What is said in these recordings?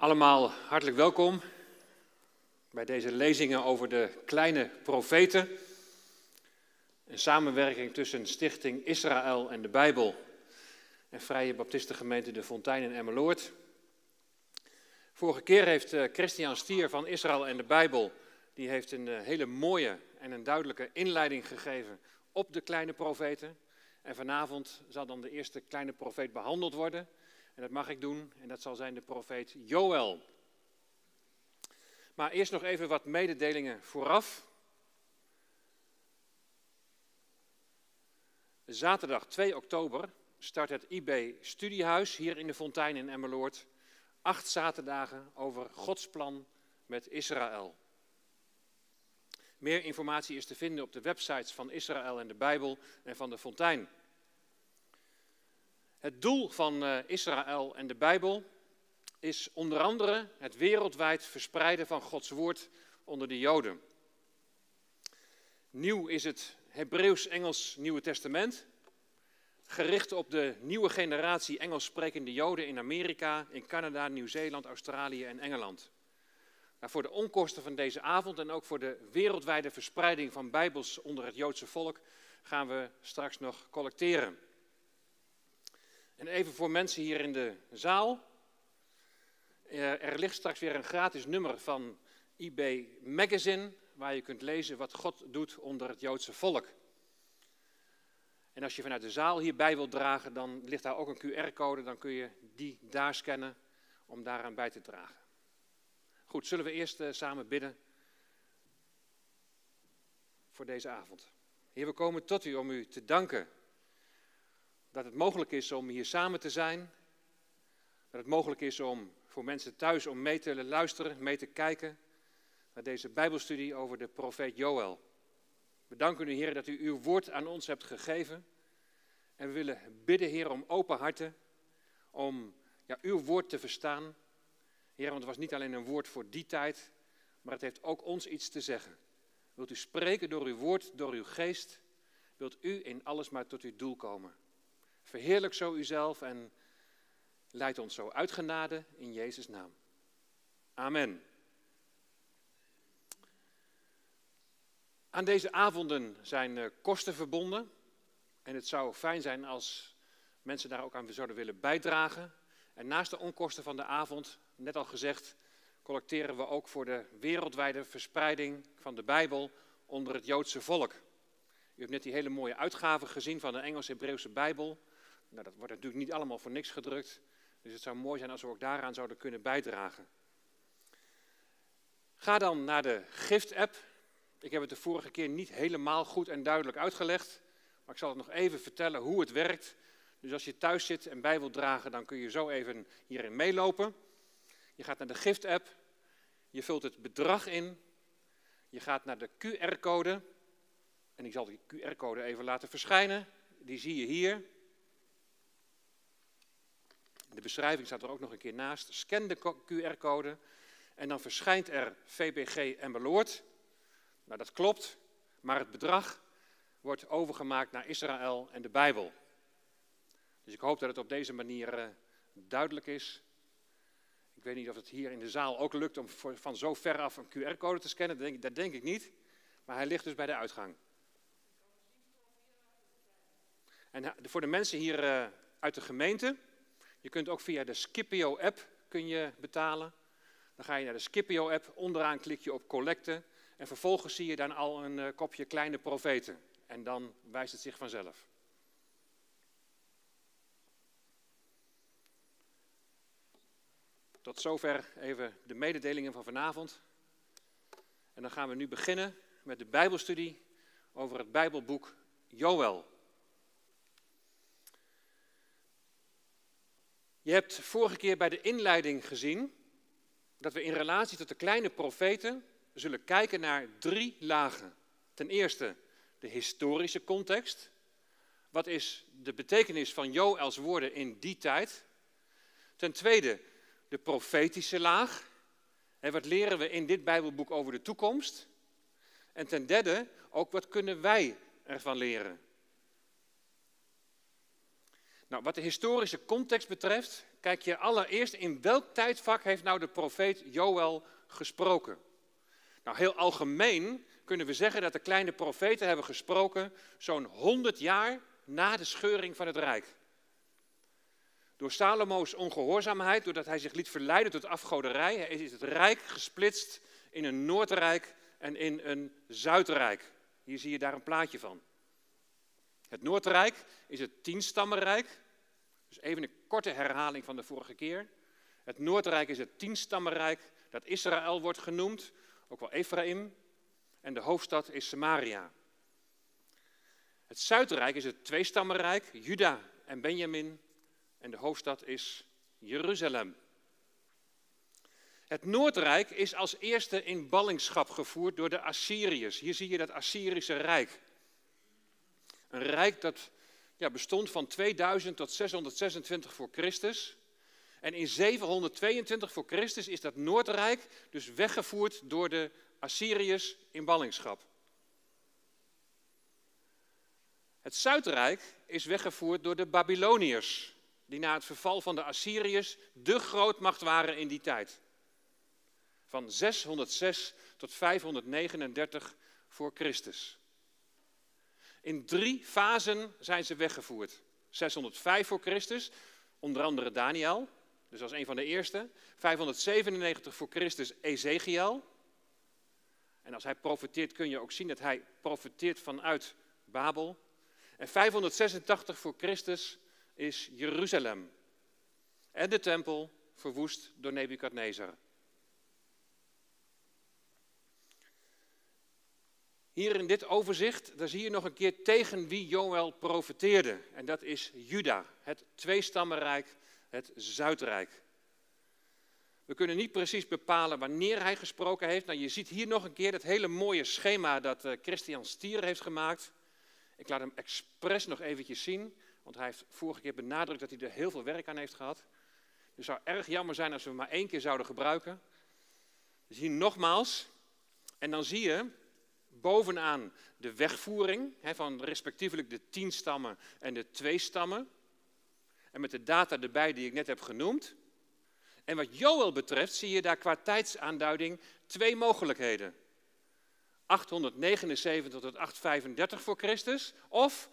Allemaal hartelijk welkom bij deze lezingen over de kleine profeten. Een samenwerking tussen Stichting Israël en de Bijbel en Vrije Baptistengemeente De Fontein in Emmeloord. Vorige keer heeft eh, Christian Stier van Israël en de Bijbel, die heeft een eh, hele mooie en een duidelijke inleiding gegeven op de kleine profeten. En vanavond zal dan de eerste kleine profeet behandeld worden. En dat mag ik doen en dat zal zijn de profeet Joël. Maar eerst nog even wat mededelingen vooraf. Zaterdag 2 oktober start het IB Studiehuis hier in de Fontein in Emmeloord. Acht zaterdagen over Gods plan met Israël. Meer informatie is te vinden op de websites van Israël en de Bijbel en van de Fontein. Het doel van eh, Israël en de Bijbel is onder andere het wereldwijd verspreiden van Gods woord onder de Joden. Nieuw is het Hebreeuws-Engels Nieuwe Testament, gericht op de nieuwe generatie Engels sprekende Joden in Amerika, in Canada, Nieuw-Zeeland, Australië en Engeland. Nou, voor de onkosten van deze avond en ook voor de wereldwijde verspreiding van Bijbels onder het Joodse volk gaan we straks nog collecteren. En even voor mensen hier in de zaal. Eh, er ligt straks weer een gratis nummer van IB Magazine, waar je kunt lezen wat God doet onder het Joodse volk. En als je vanuit de zaal hierbij wilt dragen, dan ligt daar ook een QR-code, dan kun je die daar scannen om daaraan bij te dragen. Goed, zullen we eerst uh, samen bidden voor deze avond. Heer, we komen tot u om u te danken dat het mogelijk is om hier samen te zijn. Dat het mogelijk is om voor mensen thuis om mee te luisteren, mee te kijken naar deze Bijbelstudie over de profeet Joël. We danken u, Heer, dat u uw woord aan ons hebt gegeven. En we willen bidden, Heer, om open harten, om ja, uw woord te verstaan. Heer, want het was niet alleen een woord voor die tijd, maar het heeft ook ons iets te zeggen. Wilt u spreken door uw woord, door uw geest? Wilt u in alles maar tot uw doel komen? Verheerlijk zo uzelf en leid ons zo uit genade in Jezus' naam. Amen. Aan deze avonden zijn eh, kosten verbonden. En het zou fijn zijn als mensen daar ook aan zouden willen bijdragen. En naast de onkosten van de avond, net al gezegd, collecteren we ook voor de wereldwijde verspreiding van de Bijbel onder het Joodse volk. U hebt net die hele mooie uitgave gezien van de Engels-Hebreeuwse Bijbel. Nou, dat wordt natuurlijk niet allemaal voor niks gedrukt. Dus het zou mooi zijn als we ook daaraan zouden kunnen bijdragen. Ga dan naar de Gift-app. Ik heb het de vorige keer niet helemaal goed en duidelijk uitgelegd. Maar ik zal het nog even vertellen hoe het werkt. Dus als je thuis zit en bij wilt dragen, dan kun je zo even hierin meelopen. Je gaat naar de Gift-app. Je vult het bedrag in. Je gaat naar de QR-code. En ik zal die QR-code even laten verschijnen. Die zie je hier. De beschrijving staat er ook nog een keer naast. Scan de QR-code en dan verschijnt er VBG en Beloord. Nou, dat klopt, maar het bedrag wordt overgemaakt naar Israël en de Bijbel. Dus ik hoop dat het op deze manier uh, duidelijk is. Ik weet niet of het hier in de zaal ook lukt om van zo ver af een QR-code te scannen. Dat denk, ik niet. Maar hij ligt dus bij de uitgang. En eh, voor de mensen hier uh, uit de gemeente, je kunt ook via de Scipio-app kun je betalen. Dan ga je naar de Scipio-app, onderaan klik je op collecten en vervolgens zie je dan al een uh, kopje kleine profeten. En dan wijst het zich vanzelf. Tot zover even de mededelingen van vanavond. En dan gaan we nu beginnen met de Bijbelstudie over het Bijbelboek Joël. Je hebt vorige keer bij de inleiding gezien dat we in relatie tot de kleine profeten zullen kijken naar drie lagen. Ten eerste de historische context. Wat is de betekenis van Joëls woorden in die tijd? Ten tweede de profetische laag. En wat leren we in dit Bijbelboek over de toekomst? En ten derde ook wat kunnen wij ervan leren? Nou, wat de historische context betreft, kijk je allereerst in welk tijdvak heeft nou de profeet Joël gesproken. Nou, heel algemeen kunnen we zeggen dat de kleine profeten hebben gesproken zo'n 100 jaar na de scheuring van het Rijk. Door Salomo's ongehoorzaamheid, doordat hij zich liet verleiden tot afgoderij, is het Rijk gesplitst in een Noordrijk en in een Zuidrijk. Hier zie je daar een plaatje van. Het Noordrijk is het tienstammenrijk. Dus even een korte herhaling van de vorige keer. Het Noordrijk is het tienstammenrijk dat Israël wordt genoemd, ook wel Ephraim. En de hoofdstad is Samaria. Het Zuidrijk is het tweestammenrijk, Juda en Benjamin. En de hoofdstad is Jeruzalem. Het Noordrijk is als eerste in ballingschap gevoerd door de Assyriërs. Hier zie je dat Assyrische Rijk. Een rijk dat ja, bestond van 2000 tot 626 voor Christus. En in 722 voor Christus is dat Noordrijk dus weggevoerd door de Assyriërs in ballingschap. Het Zuidrijk is weggevoerd door de Babyloniërs, die na het verval van de Assyriërs de grootmacht waren in die tijd. Van 606 tot 539 voor Christus. In drie fasen zijn ze weggevoerd. 605 voor Christus, onder andere Daniel, dus als een van de eerste. 597 voor Christus Ezekiel. En als hij profeteert kun je ook zien dat hij profeteert vanuit Babel. En 586 voor Christus is Jeruzalem. En de tempel verwoest door Nebukadnezar. Hier in dit overzicht, daar zie je nog een keer tegen wie Joël profeteerde. En dat is Juda, het tweestammenrijk, het Zuidrijk. We kunnen niet precies bepalen wanneer hij gesproken heeft. Nou, je ziet hier nog een keer dat hele mooie schema dat uh, Christian Stier heeft gemaakt. Ik laat hem expres nog eventjes zien, want hij heeft vorige keer benadrukt dat hij er heel veel werk aan heeft gehad. Het zou erg jammer zijn als we hem maar één keer zouden gebruiken. Dus hier nogmaals. En dan zie je bovenaan de wegvoering van respectievelijk de tien stammen en de twee stammen. En met de data erbij die ik net heb genoemd. En wat Joel betreft zie je daar qua tijdsaanduiding twee mogelijkheden. 879 tot 835 voor Christus of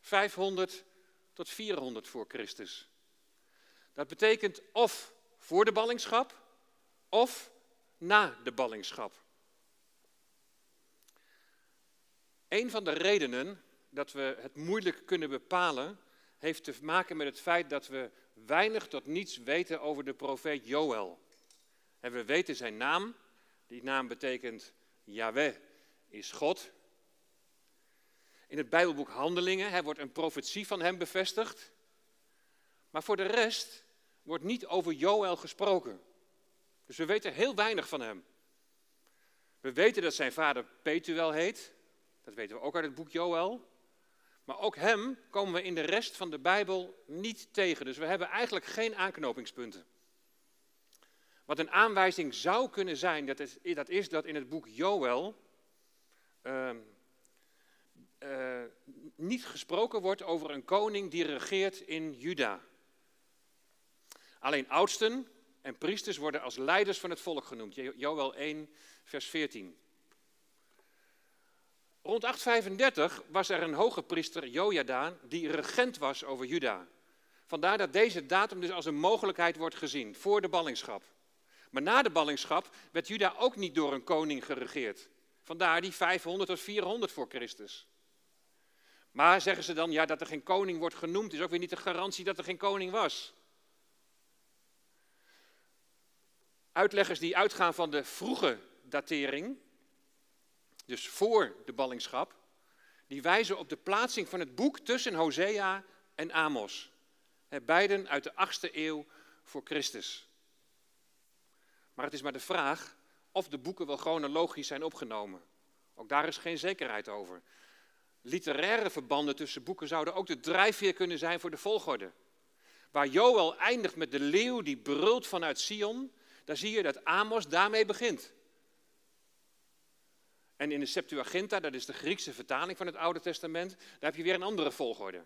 500 tot 400 voor Christus. Dat betekent of voor de ballingschap of na de ballingschap. Een van de redenen dat we het moeilijk kunnen bepalen, heeft te maken met het feit dat we weinig tot niets weten over de profeet Joël. En we weten zijn naam, die naam betekent Yahweh is God. In het Bijbelboek Handelingen wordt een profetie van hem bevestigd. Maar voor de rest wordt niet over Joël gesproken. Dus we weten heel weinig van hem. We weten dat zijn vader Petuel heet. Dat weten we ook uit het boek Joël. Maar ook hem komen we in de rest van de Bijbel niet tegen. Dus we hebben eigenlijk geen aanknopingspunten. Wat een aanwijzing zou kunnen zijn, dat is dat, is dat in het boek Joël uh, uh, niet gesproken wordt over een koning die regeert in Juda. Alleen oudsten en priesters worden als leiders van het volk genoemd. Joël 1, vers 14. Rond 835 was er een hoge priester, Jojada, die regent was over Juda. Vandaar dat deze datum dus als een mogelijkheid wordt gezien voor de ballingschap. Maar na de ballingschap werd Juda ook niet door een koning geregeerd. Vandaar die 500 tot 400 voor Christus. Maar zeggen ze dan, ja, dat er geen koning wordt genoemd, is ook weer niet de garantie dat er geen koning was. Uitleggers die uitgaan van de vroege datering, dus voor de ballingschap, die wijzen op de plaatsing van het boek tussen Hosea en Amos. Beiden uit de 8e eeuw voor Christus. Maar het is maar de vraag of de boeken wel chronologisch zijn opgenomen. Ook daar is geen zekerheid over. Literaire verbanden tussen boeken zouden ook de drijfveer kunnen zijn voor de volgorde. Waar Joel eindigt met de leeuw die brult vanuit Sion, daar zie je dat Amos daarmee begint. En in de Septuaginta, dat is de Griekse vertaling van het Oude Testament, daar heb je weer een andere volgorde.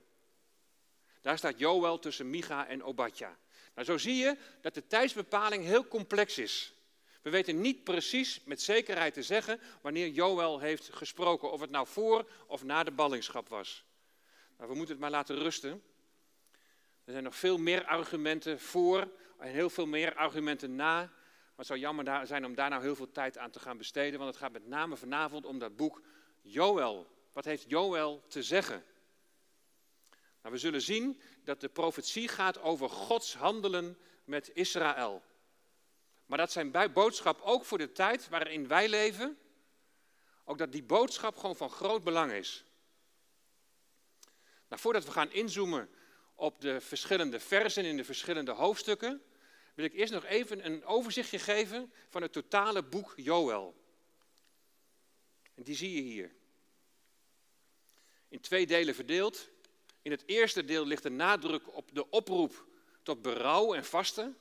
Daar staat Joël tussen Micha en Obadja. Nou, zo zie je dat de tijdsbepaling heel complex is. We weten niet precies met zekerheid te zeggen wanneer Joël heeft gesproken, of het nou voor of na de ballingschap was. Nou, we moeten het maar laten rusten. Er zijn nog veel meer argumenten voor en heel veel meer argumenten na. Het zou jammer zijn om daar nou heel veel tijd aan te gaan besteden, want het gaat met name vanavond om dat boek Joël. Wat heeft Joël te zeggen? Nou, we zullen zien dat de profetie gaat over Gods handelen met Israël. Maar dat zijn boodschap ook voor de tijd waarin wij leven, ook dat die boodschap gewoon van groot belang is. Nou, voordat we gaan inzoomen op de verschillende versen in de verschillende hoofdstukken, wil ik eerst nog even een overzichtje geven van het totale boek Joël. En die zie je hier. In twee delen verdeeld. In het eerste deel ligt de nadruk op de oproep tot berouw en vasten.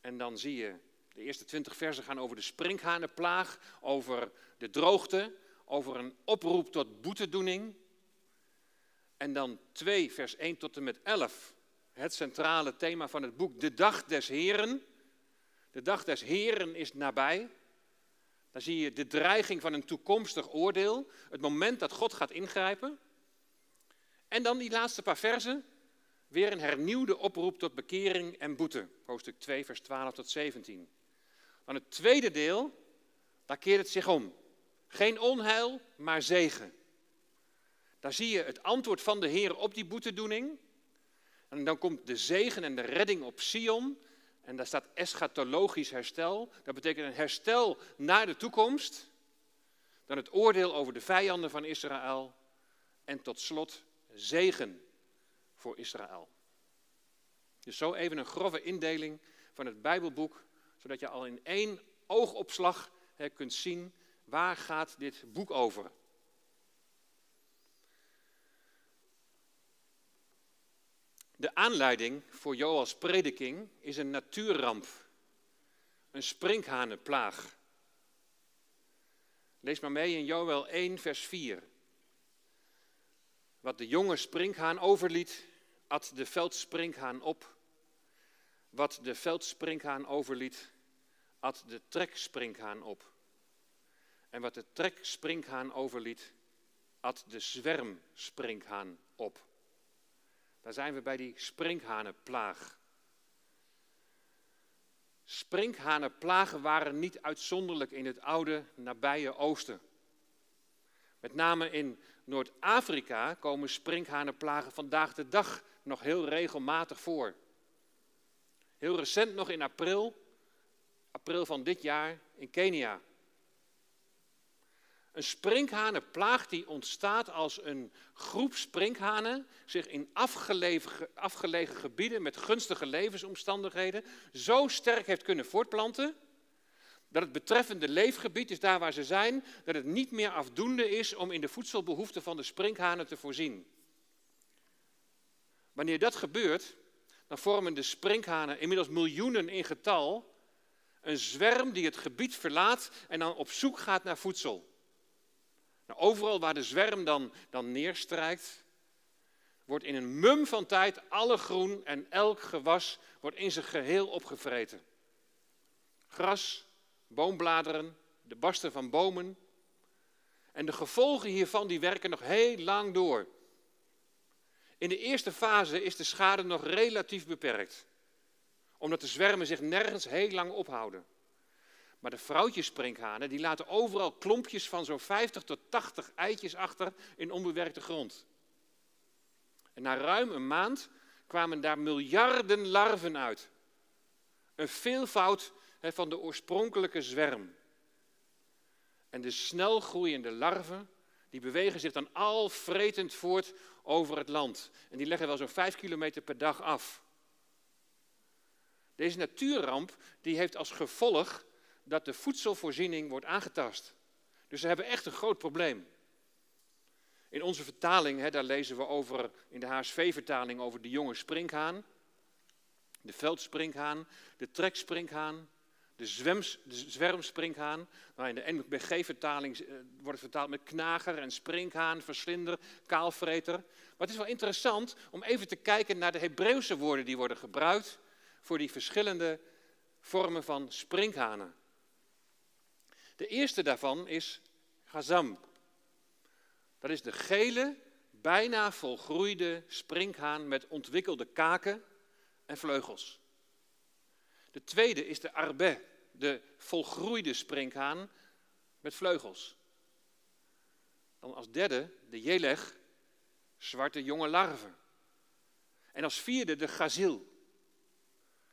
En dan zie je de eerste twintig versen gaan over de sprinkhanenplaag, over de droogte, over een oproep tot boetedoening. En dan 2, vers 1 tot en met 11, het centrale thema van het boek, de dag des Heren. De dag des Heren is nabij. Dan zie je de dreiging van een toekomstig oordeel, het moment dat God gaat ingrijpen. En dan die laatste paar versen, weer een hernieuwde oproep tot bekering en boete. Hoofdstuk 2, vers 12 tot 17. Dan het tweede deel, daar keert het zich om. Geen onheil, maar zegen. Daar zie je het antwoord van de Heer op die boetedoening. En dan komt de zegen en de redding op Sion. En daar staat eschatologisch herstel. Dat betekent een herstel naar de toekomst. Dan het oordeel over de vijanden van Israël. En tot slot zegen voor Israël. Dus zo even een grove indeling van het Bijbelboek, zodat je al in één oogopslag kunt zien waar gaat dit boek over. De aanleiding voor Joals prediking is een natuurramp, een sprinkhanenplaag. Lees maar mee in Joel 1, vers 4. Wat de jonge sprinkhaan overliet, at de veldsprinkhaan op. Wat de veldsprinkhaan overliet, at de treksprinkhaan op. En wat de treksprinkhaan overliet, at de zwermsprinkhaan op. Daar zijn we bij die sprinkhanenplaag. Sprinkhanenplagen waren niet uitzonderlijk in het oude nabije oosten. Met name in Noord-Afrika komen sprinkhanenplagen vandaag de dag nog heel regelmatig voor. Heel recent nog in april, april van dit jaar, in Kenia. Een sprinkhanenplaag die ontstaat als een groep sprinkhanen zich in afgelegen, afgelegen gebieden met gunstige levensomstandigheden zo sterk heeft kunnen voortplanten dat het betreffende leefgebied, dus daar waar ze zijn, dat het niet meer afdoende is om in de voedselbehoeften van de sprinkhanen te voorzien. Wanneer dat gebeurt, dan vormen de sprinkhanen inmiddels miljoenen in getal een zwerm die het gebied verlaat en dan op zoek gaat naar voedsel. Nou, overal waar de zwerm dan, dan neerstrijkt, wordt in een mum van tijd alle groen en elk gewas wordt in zijn geheel opgevreten. Gras, boombladeren, de barsten van bomen. En de gevolgen hiervan die werken nog heel lang door. In de eerste fase is de schade nog relatief beperkt, omdat de zwermen zich nergens heel lang ophouden. Maar de vrouwtjessprinkhanen die laten overal klompjes van zo'n 50 tot 80 eitjes achter in onbewerkte grond. En na ruim een maand kwamen daar miljarden larven uit. Een veelvoud van de oorspronkelijke zwerm. En de snel groeiende larven, die bewegen zich dan al vretend voort over het land. En die leggen wel zo'n 5 kilometer per dag af. Deze natuurramp die heeft als gevolg dat de voedselvoorziening wordt aangetast. Dus ze hebben echt een groot probleem. In onze vertaling, hè, daar lezen we over, in de HSV-vertaling over de jonge sprinkhaan, de veldsprinkhaan, de treksprinkhaan, de, zwems, de zwermsprinkhaan. Nou, in de NBG-vertaling eh, wordt het vertaald met knager en sprinkhaan, verslinder, kaalvreter. Maar het is wel interessant om even te kijken naar de Hebreeuwse woorden die worden gebruikt voor die verschillende vormen van sprinkhanen. De eerste daarvan is gazam. Dat is de gele, bijna volgroeide sprinkhaan met ontwikkelde kaken en vleugels. De tweede is de arbe, de volgroeide sprinkhaan met vleugels. Dan als derde de jeleg, zwarte jonge larven. En als vierde de gazil,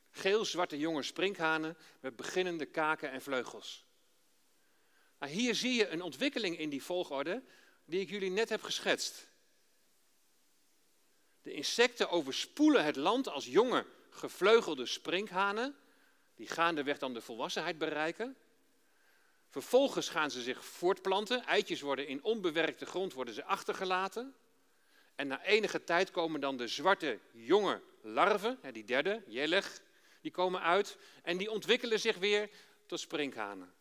geel-zwarte jonge sprinkhanen met beginnende kaken en vleugels. Nou, hier zie je een ontwikkeling in die volgorde die ik jullie net heb geschetst. De insecten overspoelen het land als jonge gevleugelde sprinkhanen, die gaandeweg dan de volwassenheid bereiken. Vervolgens gaan ze zich voortplanten, eitjes worden in onbewerkte grond worden ze achtergelaten. En na enige tijd komen dan de zwarte jonge larven, die derde, jeleg, die komen uit en die ontwikkelen zich weer tot sprinkhanen.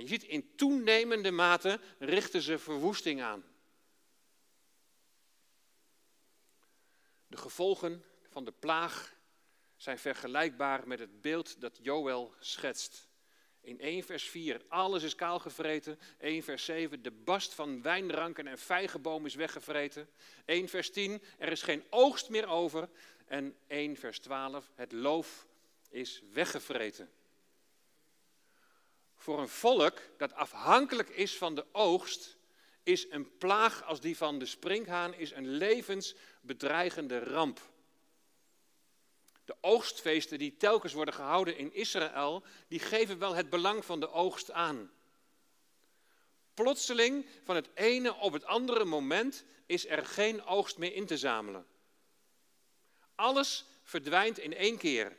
Je ziet in toenemende mate richten ze verwoesting aan. De gevolgen van de plaag zijn vergelijkbaar met het beeld dat Joël schetst. In 1 vers 4, alles is kaalgevreten. 1 vers 7, de bast van wijnranken en vijgenboom is weggevreten. 1 vers 10, er is geen oogst meer over. En 1 vers 12, het loof is weggevreten. Voor een volk dat afhankelijk is van de oogst, is een plaag als die van de springhaan is een levensbedreigende ramp. De oogstfeesten die telkens worden gehouden in Israël, die geven wel het belang van de oogst aan. Plotseling, van het ene op het andere moment, is er geen oogst meer in te zamelen. Alles verdwijnt in één keer.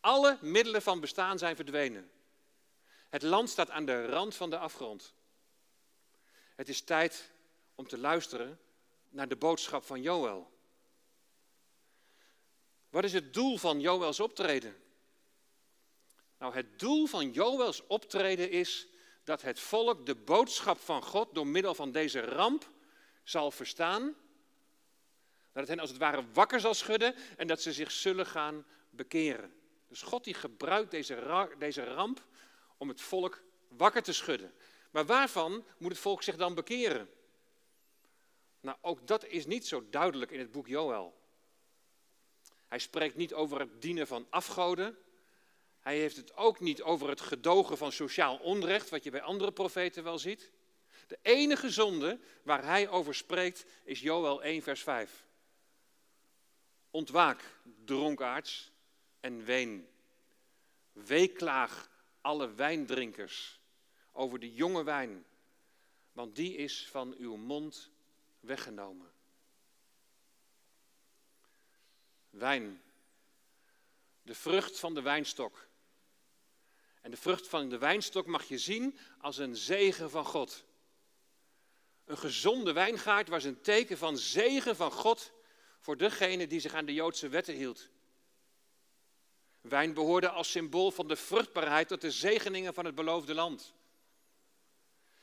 Alle middelen van bestaan zijn verdwenen. Het land staat aan de rand van de afgrond. Het is tijd om te luisteren naar de boodschap van Joël. Wat is het doel van Joëls optreden? Nou, het doel van Joëls optreden is dat het volk de boodschap van God door middel van deze ramp zal verstaan. Dat het hen als het ware wakker zal schudden en dat ze zich zullen gaan bekeren. Dus God die gebruikt deze, deze ramp om het volk wakker te schudden. Maar waarvan moet het volk zich dan bekeren? Nou, ook dat is niet zo duidelijk in het boek Joël. Hij spreekt niet over het dienen van afgoden. Hij heeft het ook niet over het gedogen van sociaal onrecht, wat je bij andere profeten wel ziet. De enige zonde waar hij over spreekt is Joël 1, vers 5. Ontwaak, dronkaards, en ween. Weeklaag alle wijndrinkers over de jonge wijn, want die is van uw mond weggenomen. Wijn, de vrucht van de wijnstok. En de vrucht van de wijnstok mag je zien als een zegen van God. Een gezonde wijngaard was een teken van zegen van God voor degene die zich aan de Joodse wetten hield. Wijn behoorde als symbool van de vruchtbaarheid tot de zegeningen van het beloofde land.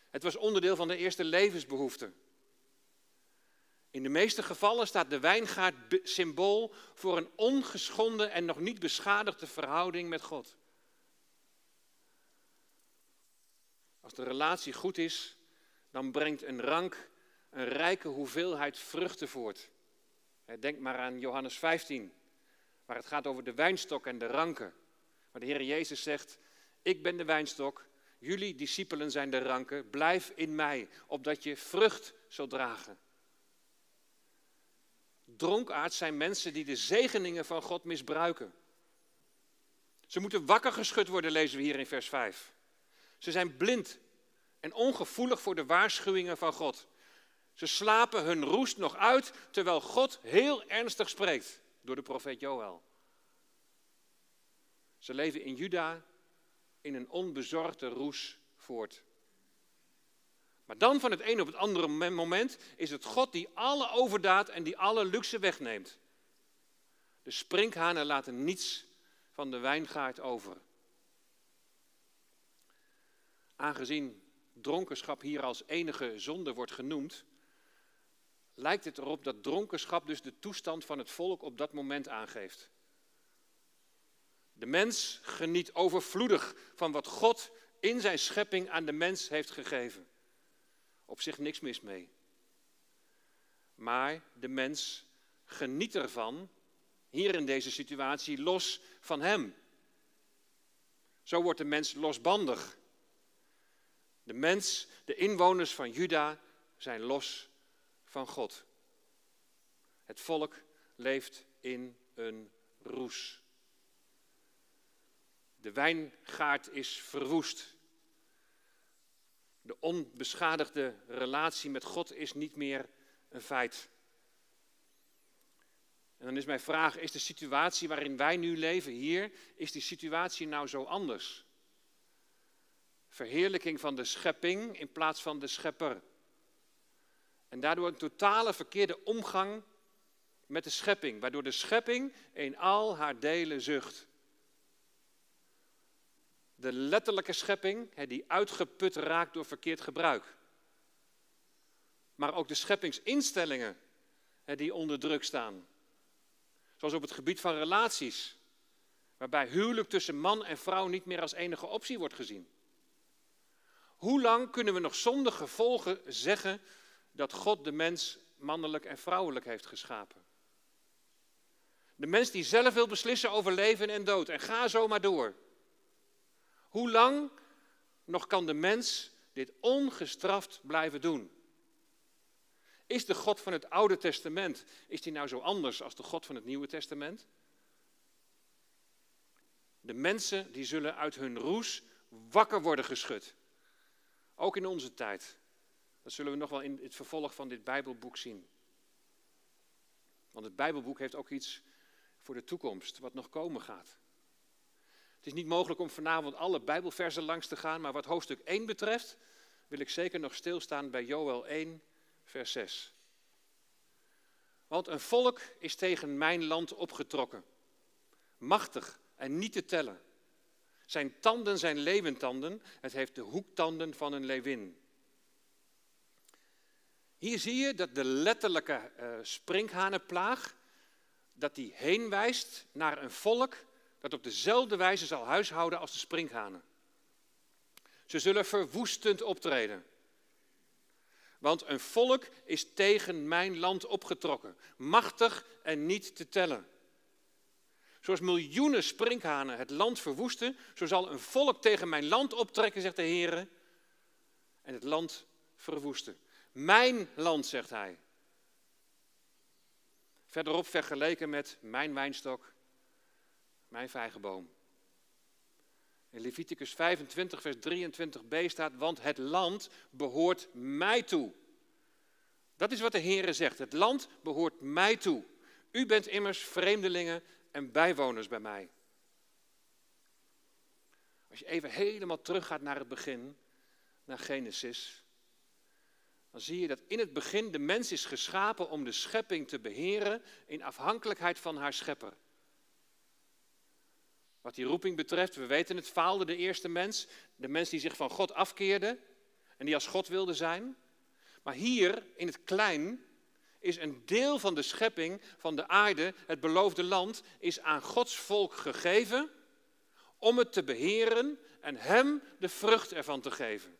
Het was onderdeel van de eerste levensbehoeften. In de meeste gevallen staat de wijngaard symbool voor een ongeschonden en nog niet beschadigde verhouding met God. Als de relatie goed is, dan brengt een rank een rijke hoeveelheid vruchten voort. Denk maar aan Johannes 15 waar het gaat over de wijnstok en de ranken. Waar de Heer Jezus zegt, ik ben de wijnstok, jullie discipelen zijn de ranken, blijf in mij, opdat je vrucht zult dragen. Dronkaards zijn mensen die de zegeningen van God misbruiken. Ze moeten wakker geschud worden, lezen we hier in vers 5. Ze zijn blind en ongevoelig voor de waarschuwingen van God. Ze slapen hun roest nog uit, terwijl God heel ernstig spreekt door de profeet Joël. Ze leven in Juda in een onbezorgde roes voort. Maar dan van het een op het andere moment is het God die alle overdaad en die alle luxe wegneemt. De sprinkhanen laten niets van de wijngaard over. Aangezien dronkenschap hier als enige zonde wordt genoemd, lijkt het erop dat dronkenschap dus de toestand van het volk op dat moment aangeeft. De mens geniet overvloedig van wat God in zijn schepping aan de mens heeft gegeven. Op zich niks mis mee. Maar de mens geniet ervan, hier in deze situatie, los van hem. Zo wordt de mens losbandig. De mens, de inwoners van Juda, zijn los van God. Het volk leeft in een roes. De wijngaard is verwoest. De onbeschadigde relatie met God is niet meer een feit. En dan is mijn vraag, is de situatie waarin wij nu leven hier, is die situatie nou zo anders? Verheerlijking van de schepping in plaats van de schepper. En daardoor een totale verkeerde omgang met de schepping, waardoor de schepping in al haar delen zucht. De letterlijke schepping, die uitgeput raakt door verkeerd gebruik. Maar ook de scheppingsinstellingen die onder druk staan. Zoals op het gebied van relaties, waarbij huwelijk tussen man en vrouw niet meer als enige optie wordt gezien. Hoe lang kunnen we nog zonder gevolgen zeggen dat God de mens mannelijk en vrouwelijk heeft geschapen? De mens die zelf wil beslissen over leven en dood. En ga zo maar door. Hoe lang nog kan de mens dit ongestraft blijven doen? Is de God van het Oude Testament, is die nou zo anders als de God van het Nieuwe Testament? De mensen die zullen uit hun roes wakker worden geschud. Ook in onze tijd. Dat zullen we nog wel in het vervolg van dit Bijbelboek zien. Want het Bijbelboek heeft ook iets voor de toekomst, wat nog komen gaat. Het is niet mogelijk om vanavond alle Bijbelversen langs te gaan, maar wat hoofdstuk 1 betreft, wil ik zeker nog stilstaan bij Joel 1, vers 6. Want een volk is tegen mijn land opgetrokken, machtig en niet te tellen. Zijn tanden zijn leeuwentanden, het heeft de hoektanden van een leeuwin. Hier zie je dat de letterlijke uh, sprinkhanenplaag, dat die heen wijst naar een volk dat op dezelfde wijze zal huishouden als de sprinkhanen. Ze zullen verwoestend optreden. Want een volk is tegen mijn land opgetrokken, machtig en niet te tellen. Zoals miljoenen sprinkhanen het land verwoesten, zo zal een volk tegen mijn land optrekken, zegt de Heer, en het land verwoesten. Mijn land, zegt hij. Verderop vergeleken met mijn wijnstok, mijn vijgenboom. In Leviticus 25, vers 23b staat, want het land behoort mij toe. Dat is wat de Heere zegt. Het land behoort mij toe. U bent immers vreemdelingen en bijwoners bij mij. Als je even helemaal teruggaat naar het begin, naar Genesis, dan zie je dat in het begin de mens is geschapen om de schepping te beheren in afhankelijkheid van haar schepper. Wat die roeping betreft, we weten het, faalde de eerste mens, de mens die zich van God afkeerde en die als God wilde zijn. Maar hier in het klein is een deel van de schepping van de aarde, het beloofde land, is aan Gods volk gegeven om het te beheren en Hem de vrucht ervan te geven.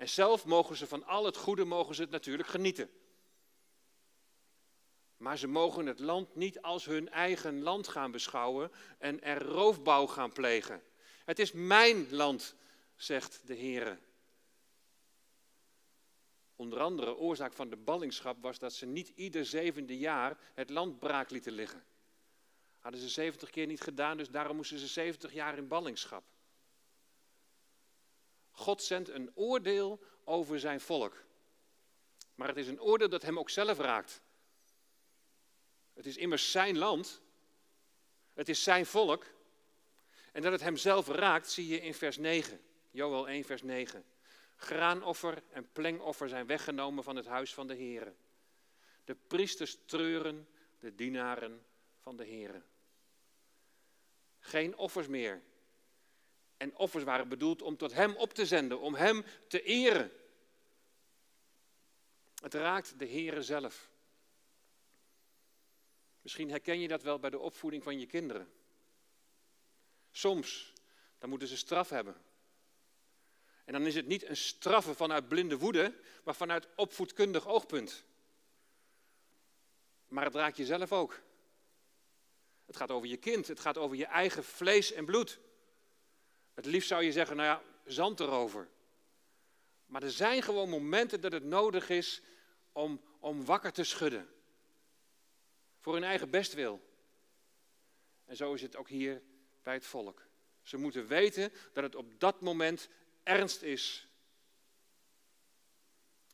En zelf mogen ze van al het goede mogen ze het natuurlijk genieten. Maar ze mogen het land niet als hun eigen land gaan beschouwen en er roofbouw gaan plegen. Het is mijn land, zegt de Heer. Onder andere oorzaak van de ballingschap was dat ze niet ieder zevende jaar het land braak lieten liggen. Hadden ze 70 keer niet gedaan, dus daarom moesten ze 70 jaar in ballingschap. God zendt een oordeel over zijn volk. Maar het is een oordeel dat hem ook zelf raakt. Het is immers zijn land. Het is zijn volk. En dat het hem zelf raakt, zie je in vers 9. Joel 1, vers 9. Graanoffer en plengoffer zijn weggenomen van het huis van de Heer. De priesters treuren, de dienaren van de Heer. Geen offers meer. En offers waren bedoeld om tot Hem op te zenden, om Hem te eren. Het raakt de Heere zelf. Misschien herken je dat wel bij de opvoeding van je kinderen. Soms, dan moeten ze straf hebben. En dan is het niet een straffen vanuit blinde woede, maar vanuit opvoedkundig oogpunt. Maar het raakt jezelf ook. Het gaat over je kind, het gaat over je eigen vlees en bloed. Het liefst zou je zeggen, nou ja, zand erover. Maar er zijn gewoon momenten dat het nodig is om, om wakker te schudden. Voor hun eigen bestwil. En zo is het ook hier bij het volk. Ze moeten weten dat het op dat moment ernst is.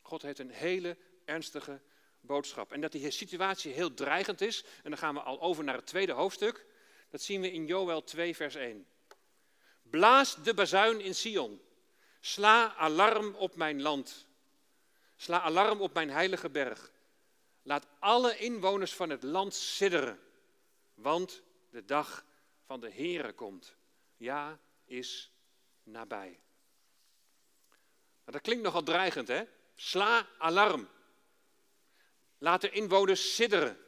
God heeft een hele ernstige boodschap. En dat die situatie heel dreigend is, en dan gaan we al over naar het tweede hoofdstuk. Dat zien we in Joel 2, vers 1. Blaas de bazuin in Sion. Sla alarm op mijn land. Sla alarm op mijn heilige berg. Laat alle inwoners van het land sidderen, want de dag van de Heere komt. Ja, is nabij. Nou, dat klinkt nogal dreigend, hè? Sla alarm. Laat de inwoners sidderen.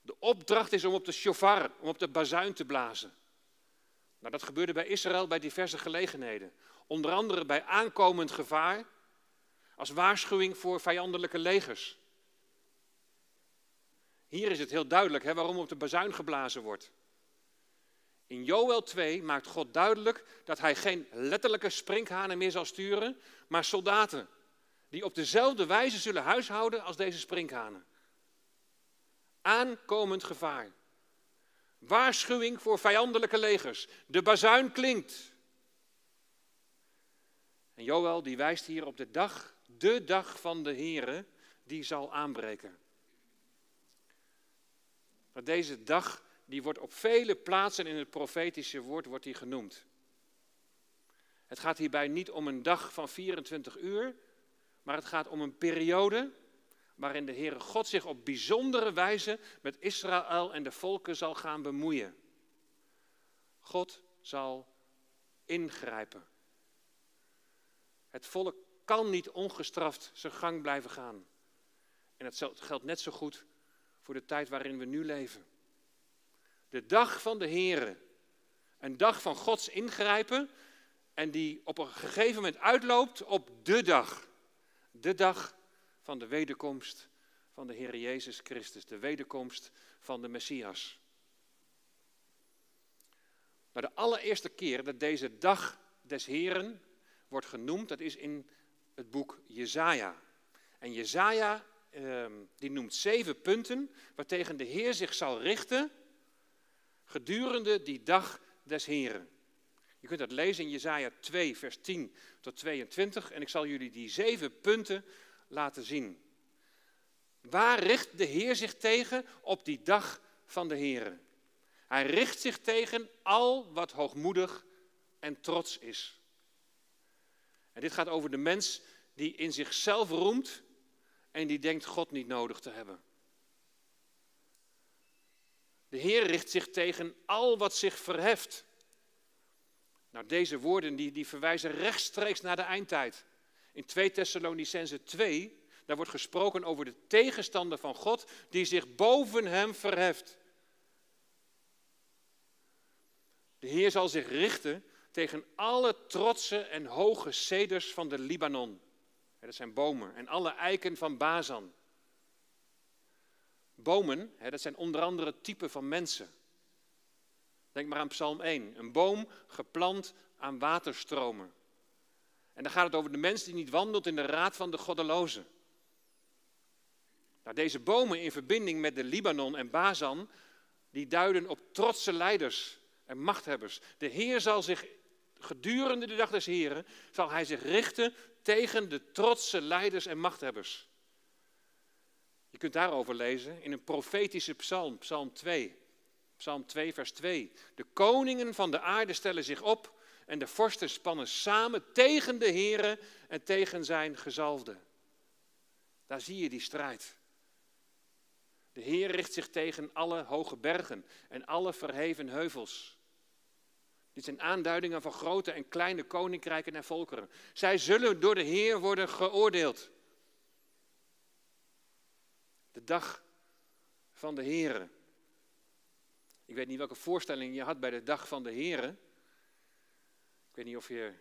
De opdracht is om op de shofar, om op de bazuin te blazen. Nou, dat gebeurde bij Israël bij diverse gelegenheden. Onder andere bij aankomend gevaar, als waarschuwing voor vijandelijke legers. Hier is het heel duidelijk hè, waarom op de bazuin geblazen wordt. In Joel 2 maakt God duidelijk dat hij geen letterlijke sprinkhanen meer zal sturen, maar soldaten die op dezelfde wijze zullen huishouden als deze sprinkhanen. Aankomend gevaar. Waarschuwing voor vijandelijke legers. De bazuin klinkt. En Joel die wijst hier op de dag, de dag van de Here, die zal aanbreken. Maar deze dag die wordt op vele plaatsen in het profetische woord wordt die genoemd. Het gaat hierbij niet om een dag van 24 uur, maar het gaat om een periode waarin de Heere God zich op bijzondere wijze met Israël en de volken zal gaan bemoeien. God zal ingrijpen. Het volk kan niet ongestraft zijn gang blijven gaan. En dat geldt net zo goed voor de tijd waarin we nu leven. De dag van de Heere. Een dag van Gods ingrijpen en die op een gegeven moment uitloopt op de dag. De dag van de wederkomst van de Heer Jezus Christus. De wederkomst van de Messias. Maar de allereerste keer dat deze dag des Heren wordt genoemd, dat is in het boek Jezaja. En Jezaja ehm, die noemt zeven punten waartegen de Heer zich zal richten gedurende die dag des Heren. Je kunt dat lezen in Jesaja 2, vers 10 tot 22 en ik zal jullie die zeven punten laten zien. Waar richt de Heer zich tegen op die dag van de Heren? Hij richt zich tegen al wat hoogmoedig en trots is. En dit gaat over de mens die in zichzelf roemt en die denkt God niet nodig te hebben. De Heer richt zich tegen al wat zich verheft. Nou, deze woorden die, die verwijzen rechtstreeks naar de eindtijd. In 2 Thessalonicense 2, daar wordt gesproken over de tegenstander van God die zich boven hem verheft. De Heer zal zich richten tegen alle trotse en hoge ceders van de Libanon. Dat zijn bomen en alle eiken van Bazan. Bomen, dat zijn onder andere typen van mensen. Denk maar aan Psalm 1. Een boom geplant aan waterstromen. En dan gaat het over de mens die niet wandelt in de raad van de goddelozen. Nou, deze bomen in verbinding met de Libanon en Bazan, die duiden op trotse leiders en machthebbers. De Heer zal zich gedurende de dag des Heren, zal hij zich richten tegen de trotse leiders en machthebbers. Je kunt daarover lezen in een profetische psalm, psalm 2. Psalm 2, vers 2. De koningen van de aarde stellen zich op en de vorsten spannen samen tegen de Here en tegen zijn gezalfde. Daar zie je die strijd. De Heer richt zich tegen alle hoge bergen en alle verheven heuvels. Dit zijn aanduidingen van grote en kleine koninkrijken en volkeren. Zij zullen door de Heer worden geoordeeld. De dag van de Heer. Ik weet niet welke voorstelling je had bij de dag van de Heer. Ik weet niet of je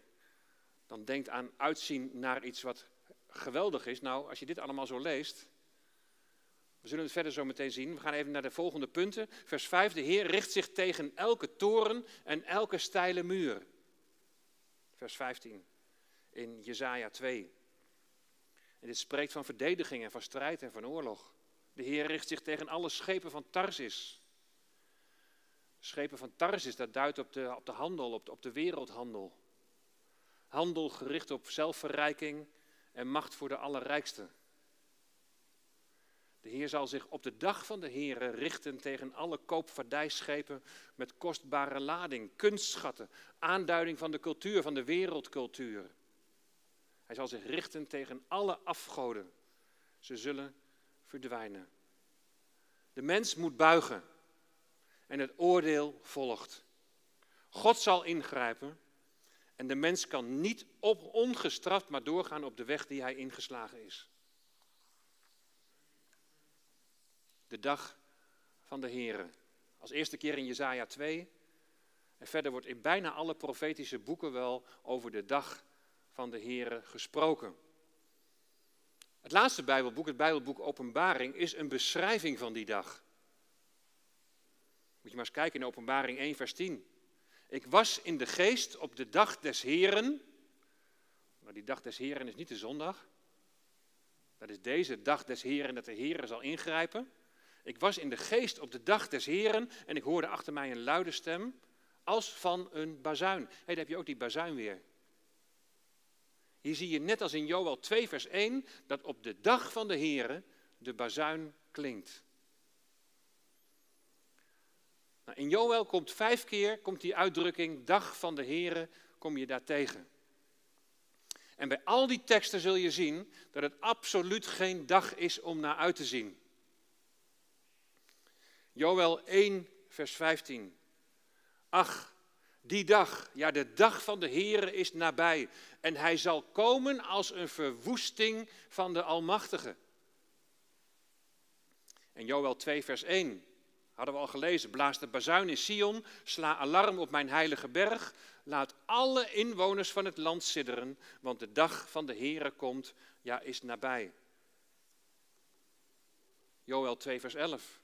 dan denkt aan uitzien naar iets wat geweldig is. Nou, als je dit allemaal zo leest, we zullen het verder zo meteen zien. We gaan even naar de volgende punten. Vers 5. De Heer richt zich tegen elke toren en elke steile muur. Vers 15 in Jesaja 2. En dit spreekt van verdediging en van strijd en van oorlog. De Heer richt zich tegen alle schepen van Tarsis. Schepen van Tarsis, dat duidt op de, op de handel, op de, op de wereldhandel. Handel gericht op zelfverrijking en macht voor de allerrijkste. De Heer zal zich op de dag van de Heer richten tegen alle koopvaardijschepen met kostbare lading, kunstschatten, aanduiding van de cultuur, van de wereldcultuur. Hij zal zich richten tegen alle afgoden. Ze zullen verdwijnen. De mens moet buigen en het oordeel volgt. God zal ingrijpen en de mens kan niet op ongestraft maar doorgaan op de weg die hij ingeslagen is. De dag van de Here. Als eerste keer in Jesaja 2. En verder wordt in bijna alle profetische boeken wel over de dag van de Here gesproken. Het laatste Bijbelboek, het Bijbelboek Openbaring, is een beschrijving van die dag. Moet je maar eens kijken in Openbaring 1, vers 10. Ik was in de geest op de dag des Heren. Maar die dag des Heren is niet de zondag. Dat is deze dag des Heren dat de Heren zal ingrijpen. Ik was in de geest op de dag des Heren en ik hoorde achter mij een luide stem als van een bazuin. Hé, daar heb je ook die bazuin weer. Hier zie je net als in Joel 2 vers 1 dat op de dag van de Heren de bazuin klinkt. Nou, in Joel komt vijf keer komt die uitdrukking dag van de Heren kom je daar tegen. En bij al die teksten zul je zien dat het absoluut geen dag is om naar uit te zien. Joel 1, vers 15. Ach, die dag, ja, de dag van de Heere is nabij. En hij zal komen als een verwoesting van de Almachtige. En Joel 2, vers 1. Hadden we al gelezen. Blaas de bazuin in Sion. Sla alarm op mijn heilige berg. Laat alle inwoners van het land sidderen. Want de dag van de Heere komt, ja, is nabij. Joel 2, vers 11.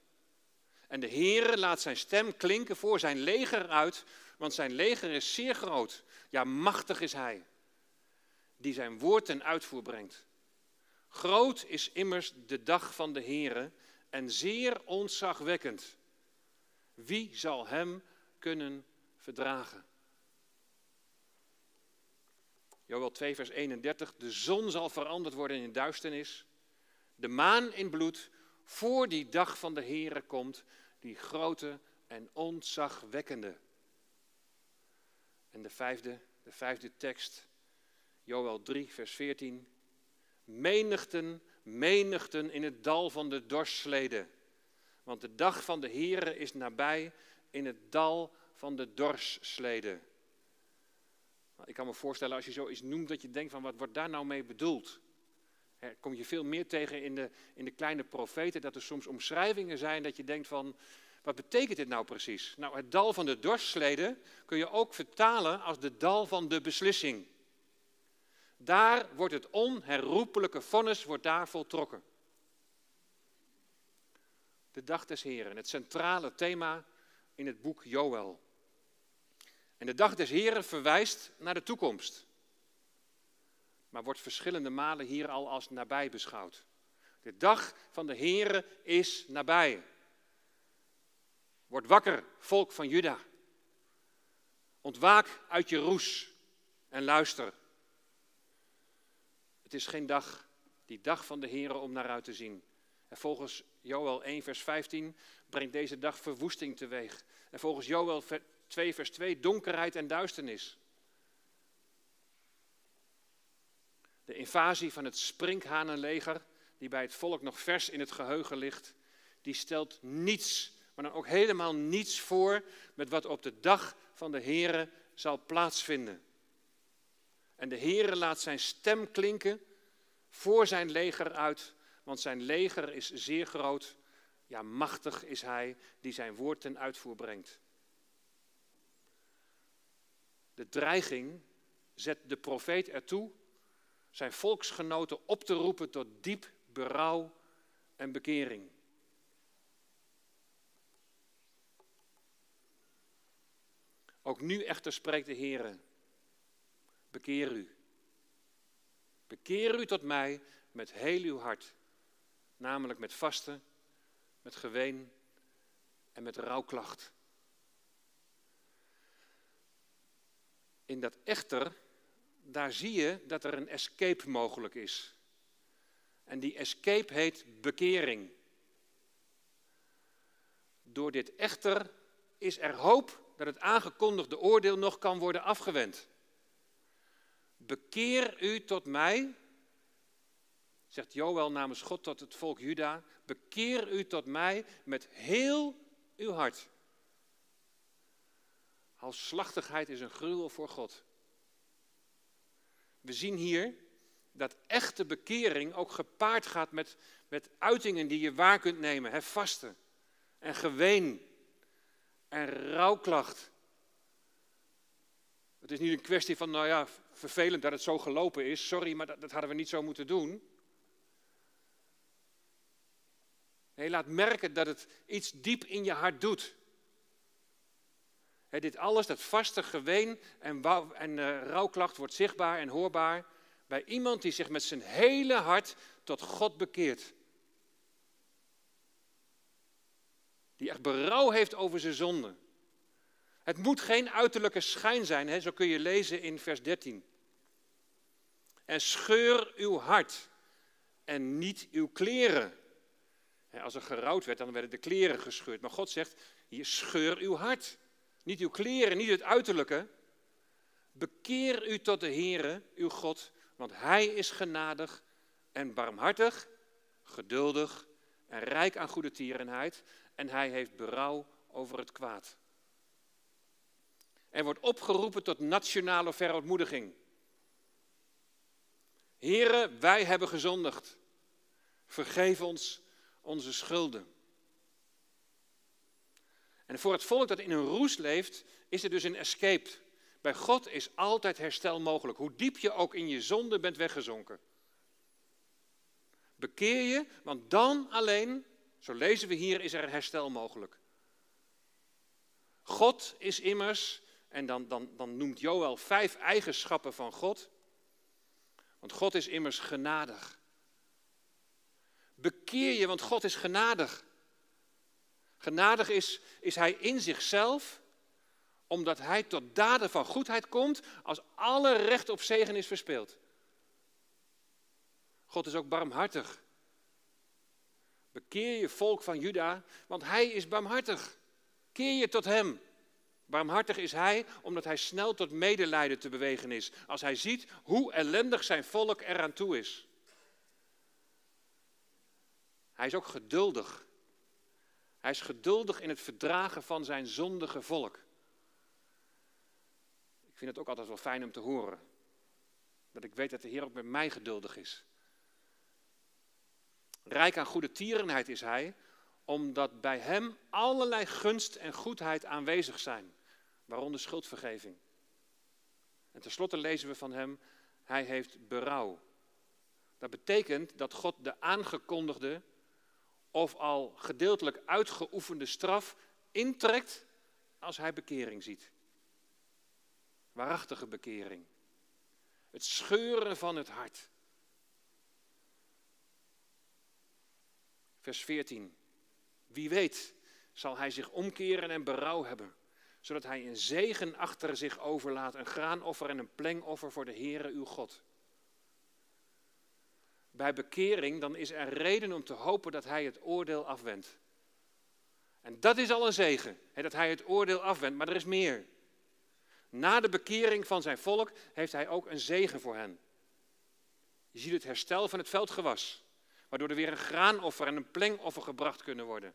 En de Heere laat zijn stem klinken voor zijn leger uit, want zijn leger is zeer groot. Ja, machtig is hij, die zijn woord ten uitvoer brengt. Groot is immers de dag van de Heere en zeer ontzagwekkend. Wie zal hem kunnen verdragen? Joel 2, vers 31. De zon zal veranderd worden in duisternis, de maan in bloed, voor die dag van de Heere komt, die grote en ontzagwekkende. En de vijfde, de vijfde tekst, Joel 3, vers 14. Menigten, menigten in het dal van de dorsleden. Want de dag van de Heere is nabij in het dal van de dorsleden. Nou, ik kan me voorstellen als je zoiets noemt dat je denkt van wat wordt daar nou mee bedoeld? Er kom je veel meer tegen in de, in de kleine profeten, dat er soms omschrijvingen zijn dat je denkt van, wat betekent dit nou precies? Nou, het dal van de dorsleden kun je ook vertalen als de dal van de beslissing. Daar wordt het onherroepelijke vonnis wordt daar voltrokken. De dag des Heren, het centrale thema in het boek Joël. En de dag des Heren verwijst naar de toekomst maar wordt verschillende malen hier al als nabij beschouwd. De dag van de Here is nabij. Word wakker, volk van Juda. Ontwaak uit je roes en luister. Het is geen dag, die dag van de Here om naar uit te zien. En volgens Joel 1, vers 15 brengt deze dag verwoesting teweeg. En volgens Joel 2, vers 2 donkerheid en duisternis. De invasie van het sprinkhanenleger, die bij het volk nog vers in het geheugen ligt, die stelt niets, maar dan ook helemaal niets voor met wat op de dag van de Here zal plaatsvinden. En de Heere laat zijn stem klinken voor zijn leger uit, want zijn leger is zeer groot. Ja, machtig is hij die zijn woord ten uitvoer brengt. De dreiging zet de profeet ertoe zijn volksgenoten op te roepen tot diep berouw en bekering. Ook nu echter spreekt de Heer, bekeer u. Bekeer u tot mij met heel uw hart, namelijk met vasten, met geween en met rouwklacht. In dat echter, daar zie je dat er een escape mogelijk is. En die escape heet bekering. Door dit echter is er hoop dat het aangekondigde oordeel nog kan worden afgewend. Bekeer u tot mij, zegt Joël namens God tot het volk Juda, bekeer u tot mij met heel uw hart. Halsslachtigheid is een gruwel voor God. We zien hier dat echte bekering ook gepaard gaat met, met uitingen die je waar kunt nemen. Hè, vasten en geween en rouwklacht. Het is niet een kwestie van, nou ja, vervelend dat het zo gelopen is. Sorry, maar dat, dat hadden we niet zo moeten doen. Nee, laat merken dat het iets diep in je hart doet. dit alles, dat vaste geween en, en uh, rouwklacht wordt zichtbaar en hoorbaar bij iemand die zich met zijn hele hart tot God bekeert. Die echt berouw heeft over zijn zonde. Het moet geen uiterlijke schijn zijn, zo kun je lezen in vers 13. En scheur uw hart en niet uw kleren. Als er gerouwd werd, dan werden de kleren gescheurd. Maar God zegt, hier scheur uw hart. Niet uw kleren, niet het uiterlijke. Bekeer u tot de Heere, uw God, want Hij is genadig en barmhartig, geduldig en rijk aan goede tierenheid. En Hij heeft berouw over het kwaad. Er wordt opgeroepen tot nationale verontmoediging. Heren, wij hebben gezondigd. Vergeef ons onze schulden. En voor het volk dat in een roes leeft, is er dus een escape. Bij God is altijd herstel mogelijk, hoe diep je ook in je zonde bent weggezonken. Bekeer je, want dan alleen, zo lezen we hier, is er herstel mogelijk. God is immers, en dan, dan, dan noemt Joël vijf eigenschappen van God. Want God is immers genadig. Bekeer je, want God is genadig. Genadig is, is Hij in zichzelf, omdat Hij tot daden van goedheid komt als alle recht op zegen is verspeeld. God is ook barmhartig. Bekeer je volk van Juda, want Hij is barmhartig. Keer je tot Hem. Barmhartig is Hij omdat Hij snel tot medelijden te bewegen is, als Hij ziet hoe ellendig zijn volk eraan toe is. Hij is ook geduldig. Hij is geduldig in het verdragen van zijn zondige volk. Ik vind het ook altijd wel fijn om te horen. Dat ik weet dat de Heer ook met mij geduldig is. Rijk aan goede tierenheid is Hij, omdat bij Hem allerlei gunst en goedheid aanwezig zijn, waaronder schuldvergeving. En tenslotte lezen we van Hem, Hij heeft berouw. Dat betekent dat God de aangekondigde of al gedeeltelijk uitgeoefende straf intrekt als hij bekering ziet. Waarachtige bekering. Het scheuren van het hart. Vers 14. Wie weet zal hij zich omkeren en berouw hebben, zodat hij een zegen achter zich overlaat, een graanoffer en een plengoffer voor de Heere uw God bij bekering, dan is er reden om te hopen dat hij het oordeel afwendt. En dat is al een zegen, hè, dat hij het oordeel afwendt, maar er is meer. Na de bekering van zijn volk heeft hij ook een zegen voor hen. Je ziet het herstel van het veldgewas. Waardoor er weer een graanoffer en een plengoffer gebracht kunnen worden.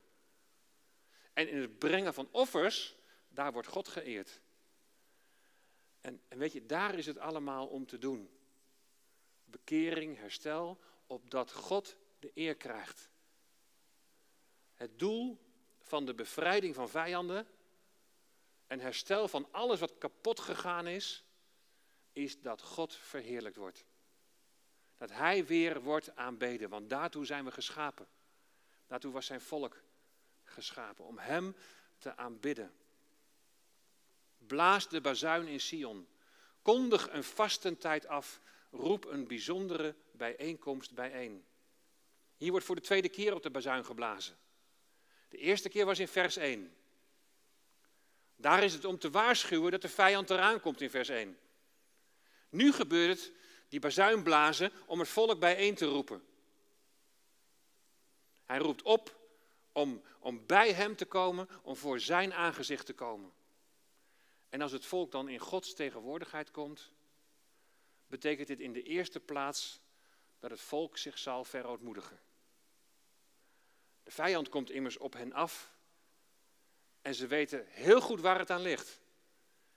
En in het brengen van offers, daar wordt God geëerd. En, en weet je, daar is het allemaal om te doen. Bekering, herstel, opdat God de eer krijgt. Het doel van de bevrijding van vijanden en herstel van alles wat kapot gegaan is, is dat God verheerlijkt wordt. Dat Hij weer wordt aanbeden, want daartoe zijn we geschapen. Daartoe was zijn volk geschapen, om Hem te aanbidden. Blaas de bazuin in Sion. Kondig een vastentijd af. Roep een bijzondere bijeenkomst bijeen. Hier wordt voor de tweede keer op de bazuin geblazen. De eerste keer was in vers 1. Daar is het om te waarschuwen dat de vijand eraan komt in vers 1. Nu gebeurt het, die bazuin blazen, om het volk bijeen te roepen. Hij roept op om, om bij hem te komen, om voor zijn aangezicht te komen. En als het volk dan in Gods tegenwoordigheid komt, betekent dit in de eerste plaats dat het volk zich zal verootmoedigen. De vijand komt immers op hen af en ze weten heel goed waar het aan ligt.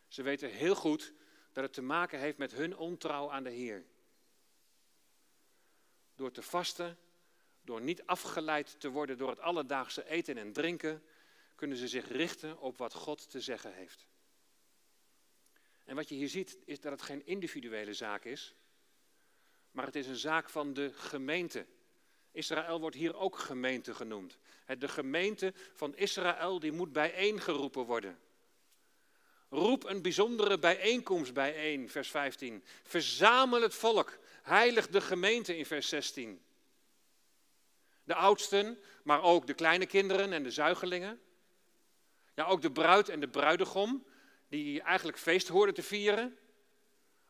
Ze weten heel goed dat het te maken heeft met hun ontrouw aan de Heer. Door te vasten, door niet afgeleid te worden door het alledaagse eten en drinken, kunnen ze zich richten op wat God te zeggen heeft. En wat je hier ziet is dat het geen individuele zaak is, maar het is een zaak van de gemeente. Israël wordt hier ook gemeente genoemd. De gemeente van Israël die moet bijeengeroepen worden. Roep een bijzondere bijeenkomst bijeen, vers 15. Verzamel het volk, heilig de gemeente in vers 16. De oudsten, maar ook de kleine kinderen en de zuigelingen. Ja, ook de bruid en de bruidegom, die eigenlijk feest hoorden te vieren.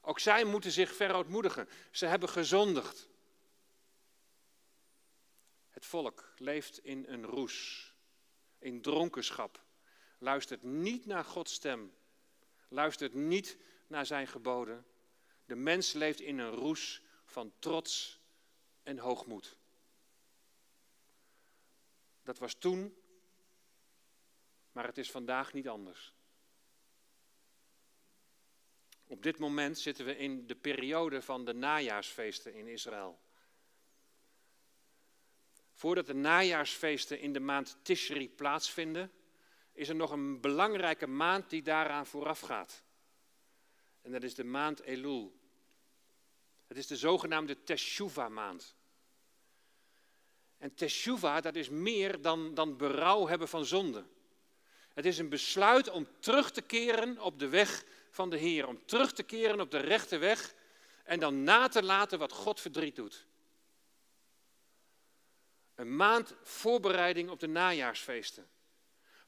Ook zij moeten zich verootmoedigen. Ze hebben gezondigd. Het volk leeft in een roes, in dronkenschap, luistert niet naar Gods stem, luistert niet naar zijn geboden. De mens leeft in een roes van trots en hoogmoed. Dat was toen, maar het is vandaag niet anders. Op dit moment zitten we in de periode van de najaarsfeesten in Israël. Voordat de najaarsfeesten in de maand Tishri plaatsvinden, is er nog een belangrijke maand die daaraan vooraf gaat. En dat is de maand Elul. Het is de zogenaamde Teshuvah-maand. En Teshuvah, dat is meer dan, dan berouw hebben van zonde. Het is een besluit om terug te keren op de weg van de Heer. Om terug te keren op de rechte weg en dan na te laten wat God verdriet doet. Een maand voorbereiding op de najaarsfeesten.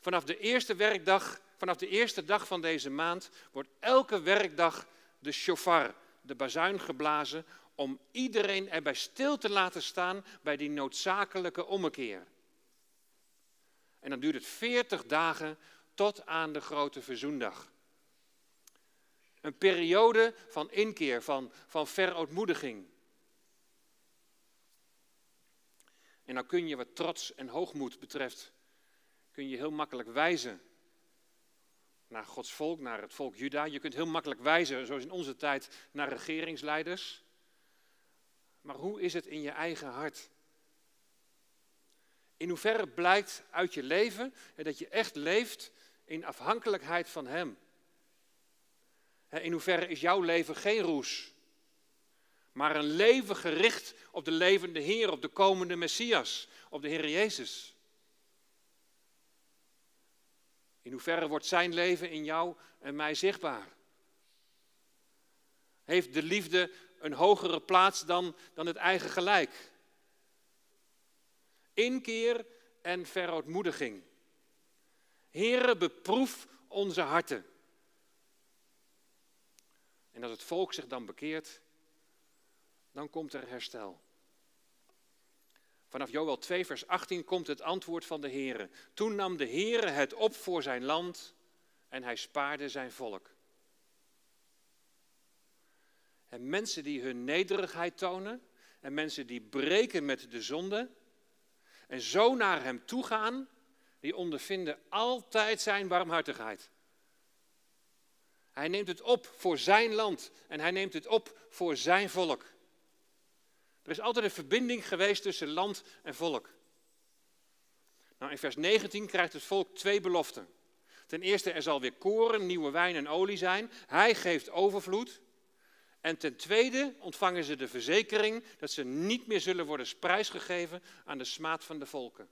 Vanaf de eerste werkdag, vanaf de eerste dag van deze maand, wordt elke werkdag de shofar, de bazuin geblazen, om iedereen erbij stil te laten staan bij die noodzakelijke ommekeer. En dan duurt het 40 dagen tot aan de grote verzoendag. Een periode van inkeer, van, van verootmoediging. En dan kun je wat trots en hoogmoed betreft, kun je heel makkelijk wijzen naar Gods volk, naar het volk Juda. Je kunt heel makkelijk wijzen, zoals in onze tijd, naar regeringsleiders. Maar hoe is het in je eigen hart? In hoeverre blijkt uit je leven dat je echt leeft in afhankelijkheid van Hem? In hoeverre is jouw leven geen roes, maar een leven gericht op de levende Heer, op de komende Messias, op de Heer Jezus? In hoeverre wordt Zijn leven in jou en mij zichtbaar? Heeft de liefde een hogere plaats dan, dan het eigen gelijk? Inkeer en verootmoediging. Here, beproef onze harten. En als het volk zich dan bekeert, dan komt er herstel. Vanaf Joel 2, vers 18 komt het antwoord van de Heere. Toen nam de Heere het op voor zijn land en hij spaarde zijn volk. En mensen die hun nederigheid tonen, en mensen die breken met de zonde en zo naar Hem toe gaan, die ondervinden altijd Zijn barmhartigheid. Hij neemt het op voor Zijn land en Hij neemt het op voor Zijn volk. Er is altijd een verbinding geweest tussen land en volk. Nou, in vers 19 krijgt het volk twee beloften. Ten eerste, er zal weer koren, nieuwe wijn en olie zijn. Hij geeft overvloed. En ten tweede ontvangen ze de verzekering dat ze niet meer zullen worden prijsgegeven aan de smaad van de volken.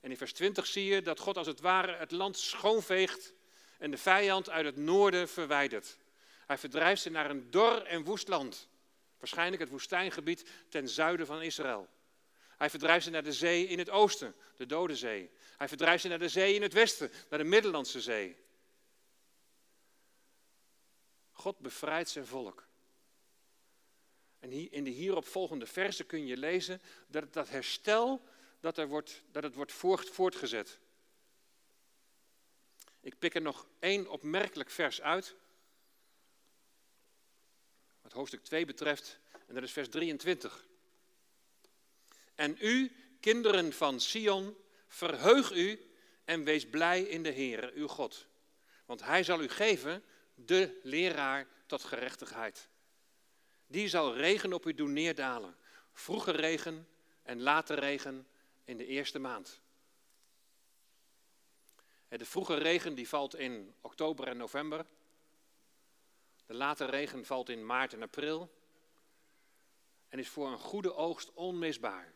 En in vers 20 zie je dat God als het ware het land schoonveegt en de vijand uit het noorden verwijdert. Hij verdrijft ze naar een dor en woest land. Waarschijnlijk het woestijngebied ten zuiden van Israël. Hij verdrijft ze naar de zee in het oosten, de Dode Zee. Hij verdrijft ze naar de zee in het westen, naar de Middellandse Zee. God bevrijdt zijn volk. En in de hierop volgende versen kun je lezen dat dat herstel dat, er wordt, dat het wordt voortgezet. Ik pik er nog één opmerkelijk vers uit. Wat hoofdstuk 2 betreft, en dat is vers 23. En u, kinderen van Sion, verheug u en wees blij in de Heer, uw God. Want hij zal u geven de leraar tot gerechtigheid. Die zal regen op u doen neerdalen. Vroege regen en late regen in de eerste maand. De vroege regen die valt in oktober en november. De late regen valt in maart en april. En is voor een goede oogst onmisbaar.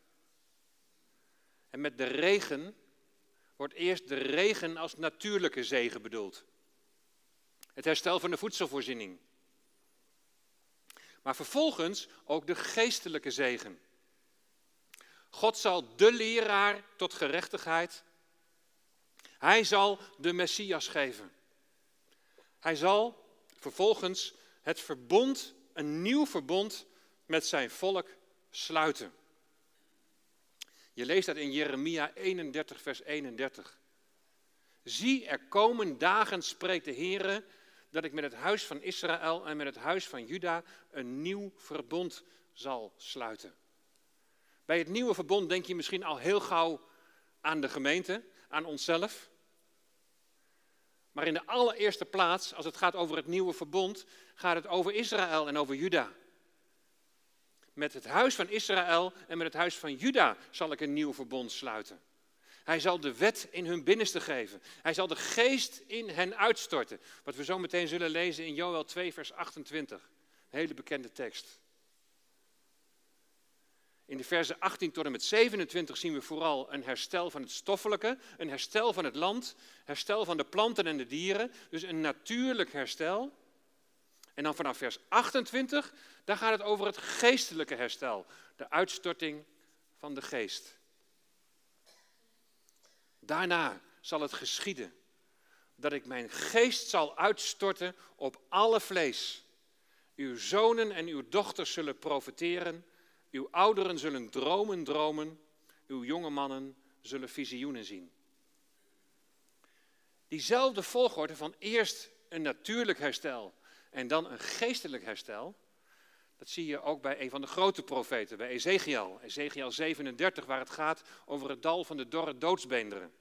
En met de regen wordt eerst de regen als natuurlijke zegen bedoeld. Het herstel van de voedselvoorziening. Maar vervolgens ook de geestelijke zegen. God zal de leraar tot gerechtigheid. Hij zal de Messias geven. Hij zal vervolgens het verbond, een nieuw verbond met zijn volk sluiten. Je leest dat in Jeremia 31, vers 31. Zie, er komen dagen, spreekt de Heer, dat ik met het huis van Israël en met het huis van Juda een nieuw verbond zal sluiten. Bij het nieuwe verbond denk je misschien al heel gauw aan de gemeente, aan onszelf. Maar in de allereerste plaats, als het gaat over het nieuwe verbond, gaat het over Israël en over Juda. Met het huis van Israël en met het huis van Juda zal ik een nieuw verbond sluiten. Hij zal de wet in hun binnenste geven. Hij zal de geest in hen uitstorten. Wat we zo meteen zullen lezen in Joel 2, vers 28. Een hele bekende tekst. In de versen 18 tot en met 27 zien we vooral een herstel van het stoffelijke, een herstel van het land, herstel van de planten en de dieren. Dus een natuurlijk herstel. En dan vanaf vers 28, daar gaat het over het geestelijke herstel, de uitstorting van de geest. Daarna zal het geschieden dat ik mijn geest zal uitstorten op alle vlees. Uw zonen en uw dochters zullen profeteren, uw ouderen zullen dromen dromen, uw jonge mannen zullen visioenen zien. Diezelfde volgorde van eerst een natuurlijk herstel en dan een geestelijk herstel, dat zie je ook bij een van de grote profeten, bij Ezekiel. Ezekiel 37, waar het gaat over het dal van de dorre doodsbeenderen.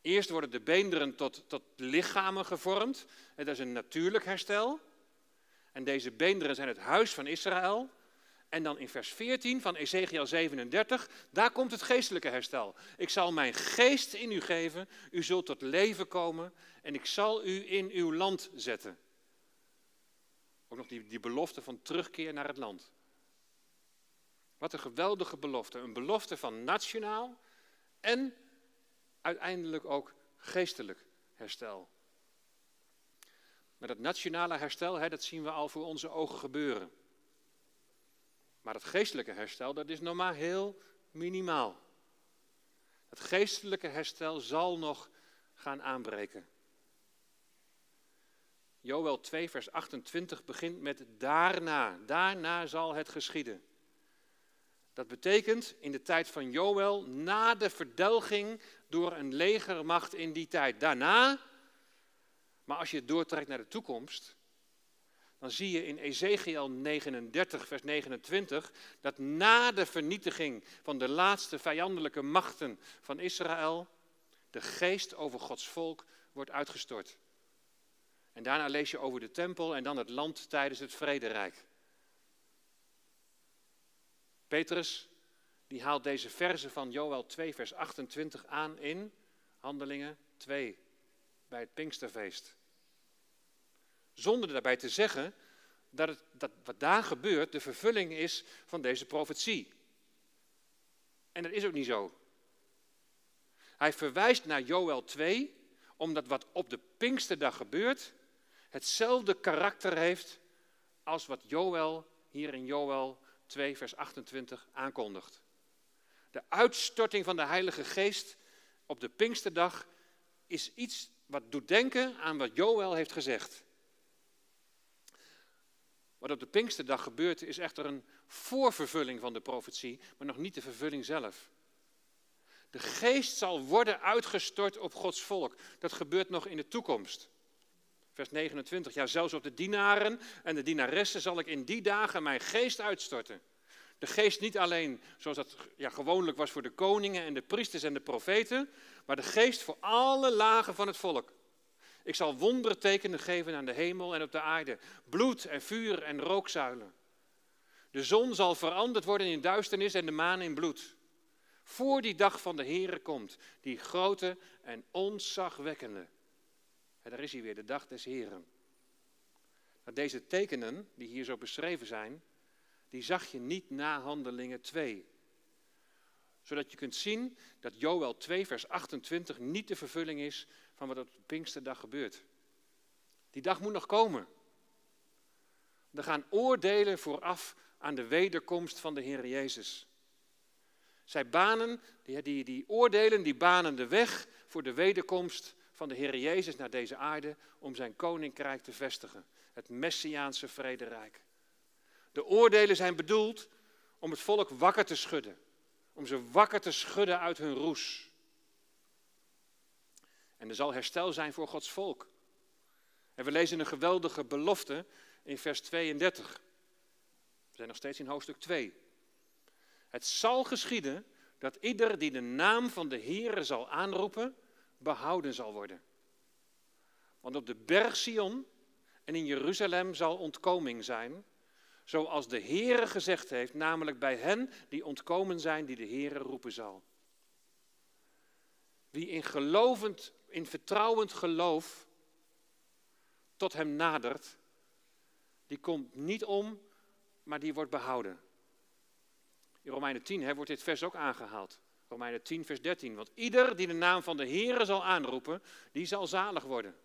Eerst worden de beenderen tot, tot lichamen gevormd. En dat is een natuurlijk herstel. En deze beenderen zijn het huis van Israël. En dan in vers 14 van Ezekiel 37, daar komt het geestelijke herstel. Ik zal mijn geest in u geven, u zult tot leven komen en ik zal u in uw land zetten. Ook nog die, die belofte van terugkeer naar het land. Wat een geweldige belofte. Een belofte van nationaal en uiteindelijk ook geestelijk herstel. Maar dat nationale herstel, hè, dat zien we al voor onze ogen gebeuren. Maar het geestelijke herstel, dat is nog maar heel minimaal. Het geestelijke herstel zal nog gaan aanbreken. Joel 2, vers 28 begint met daarna. Daarna zal het geschieden. Dat betekent in de tijd van Joel, na de verdelging door een legermacht in die tijd. Daarna, maar als je doortrekt naar de toekomst, dan zie je in Ezekiel 39, vers 29, dat na de vernietiging van de laatste vijandelijke machten van Israël, de geest over Gods volk wordt uitgestort. En daarna lees je over de tempel en dan het land tijdens het vrederijk. Petrus, die haalt deze verse van Joel 2, vers 28 aan in Handelingen 2, bij het Pinksterfeest. Zonder daarbij te zeggen dat, het, dat wat daar gebeurt de vervulling is van deze profetie. En dat is ook niet zo. Hij verwijst naar Joel 2, omdat wat op de Pinksterdag gebeurt, hetzelfde karakter heeft als wat Joel hier in Joel 2, vers 28 aankondigt. De uitstorting van de Heilige Geest op de Pinksterdag is iets wat doet denken aan wat Joel heeft gezegd. Wat op de Pinksterdag gebeurt is echter een voorvervulling van de profetie, maar nog niet de vervulling zelf. De geest zal worden uitgestort op Gods volk. Dat gebeurt nog in de toekomst. Vers 29. Ja, zelfs op de dienaren en de dienaressen zal ik in die dagen mijn geest uitstorten. De geest niet alleen zoals dat ja, gewoonlijk was voor de koningen en de priesters en de profeten, maar de geest voor alle lagen van het volk. Ik zal wondertekenen geven aan de hemel en op de aarde. Bloed en vuur en rookzuilen. De zon zal veranderd worden in duisternis en de maan in bloed. Voor die dag van de Heere komt, die grote en onzagwekkende. En daar is hij weer, de dag des Heren. deze tekenen, die hier zo beschreven zijn, die zag je niet na Handelingen 2. Zodat je kunt zien dat Joel 2, vers 28 niet de vervulling is van wat op Pinksterdag gebeurt. Die dag moet nog komen. Er gaan oordelen vooraf aan de wederkomst van de Heer Jezus. Zij banen, die, die, die oordelen, die banen de weg voor de wederkomst van de Heer Jezus naar deze aarde om zijn koninkrijk te vestigen. Het Messiaanse vrederijk. De oordelen zijn bedoeld om het volk wakker te schudden. Om ze wakker te schudden uit hun roes. En er zal herstel zijn voor Gods volk. En we lezen een geweldige belofte in vers 32. We zijn nog steeds in hoofdstuk 2. Het zal geschieden dat ieder die de naam van de Heere zal aanroepen, behouden zal worden. Want op de berg Sion en in Jeruzalem zal ontkoming zijn, zoals de Heere gezegd heeft, namelijk bij hen die ontkomen zijn, die de Heere roepen zal. Wie in gelovend, in vertrouwend geloof tot hem nadert, die komt niet om, maar die wordt behouden. In Romeinen 10 hè, wordt dit vers ook aangehaald. Romeinen 10, vers 13. Want ieder die de naam van de Heere zal aanroepen, die zal zalig worden.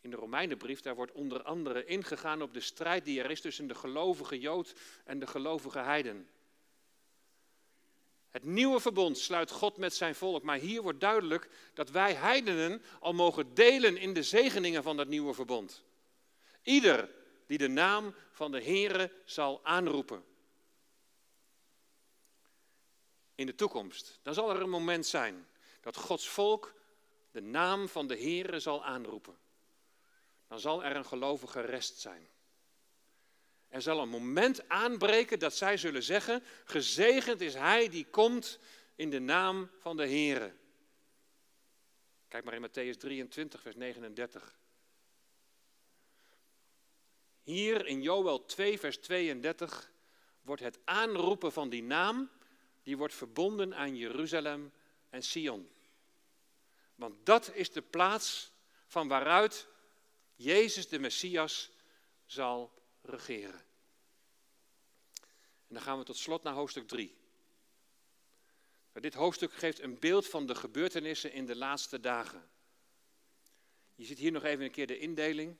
In de Romeinenbrief, daar wordt onder andere ingegaan op de strijd die er is tussen de gelovige Jood en de gelovige heiden. Het nieuwe verbond sluit God met zijn volk, maar hier wordt duidelijk dat wij heidenen al mogen delen in de zegeningen van dat nieuwe verbond. Ieder die de naam van de Heere zal aanroepen. In de toekomst, dan zal er een moment zijn dat Gods volk de naam van de Heere zal aanroepen. Dan zal er een gelovige rest zijn. Er zal een moment aanbreken dat zij zullen zeggen: Gezegend is hij die komt in de naam van de Heere. Kijk maar in Matthäus 23, vers 39. Hier in Joel 2, vers 32 wordt het aanroepen van die naam, die wordt verbonden aan Jeruzalem en Sion. Want dat is de plaats van waaruit Jezus de Messias zal regeren. En dan gaan we tot slot naar hoofdstuk 3. Dit hoofdstuk geeft een beeld van de gebeurtenissen in de laatste dagen. Je ziet hier nog even een keer de indeling.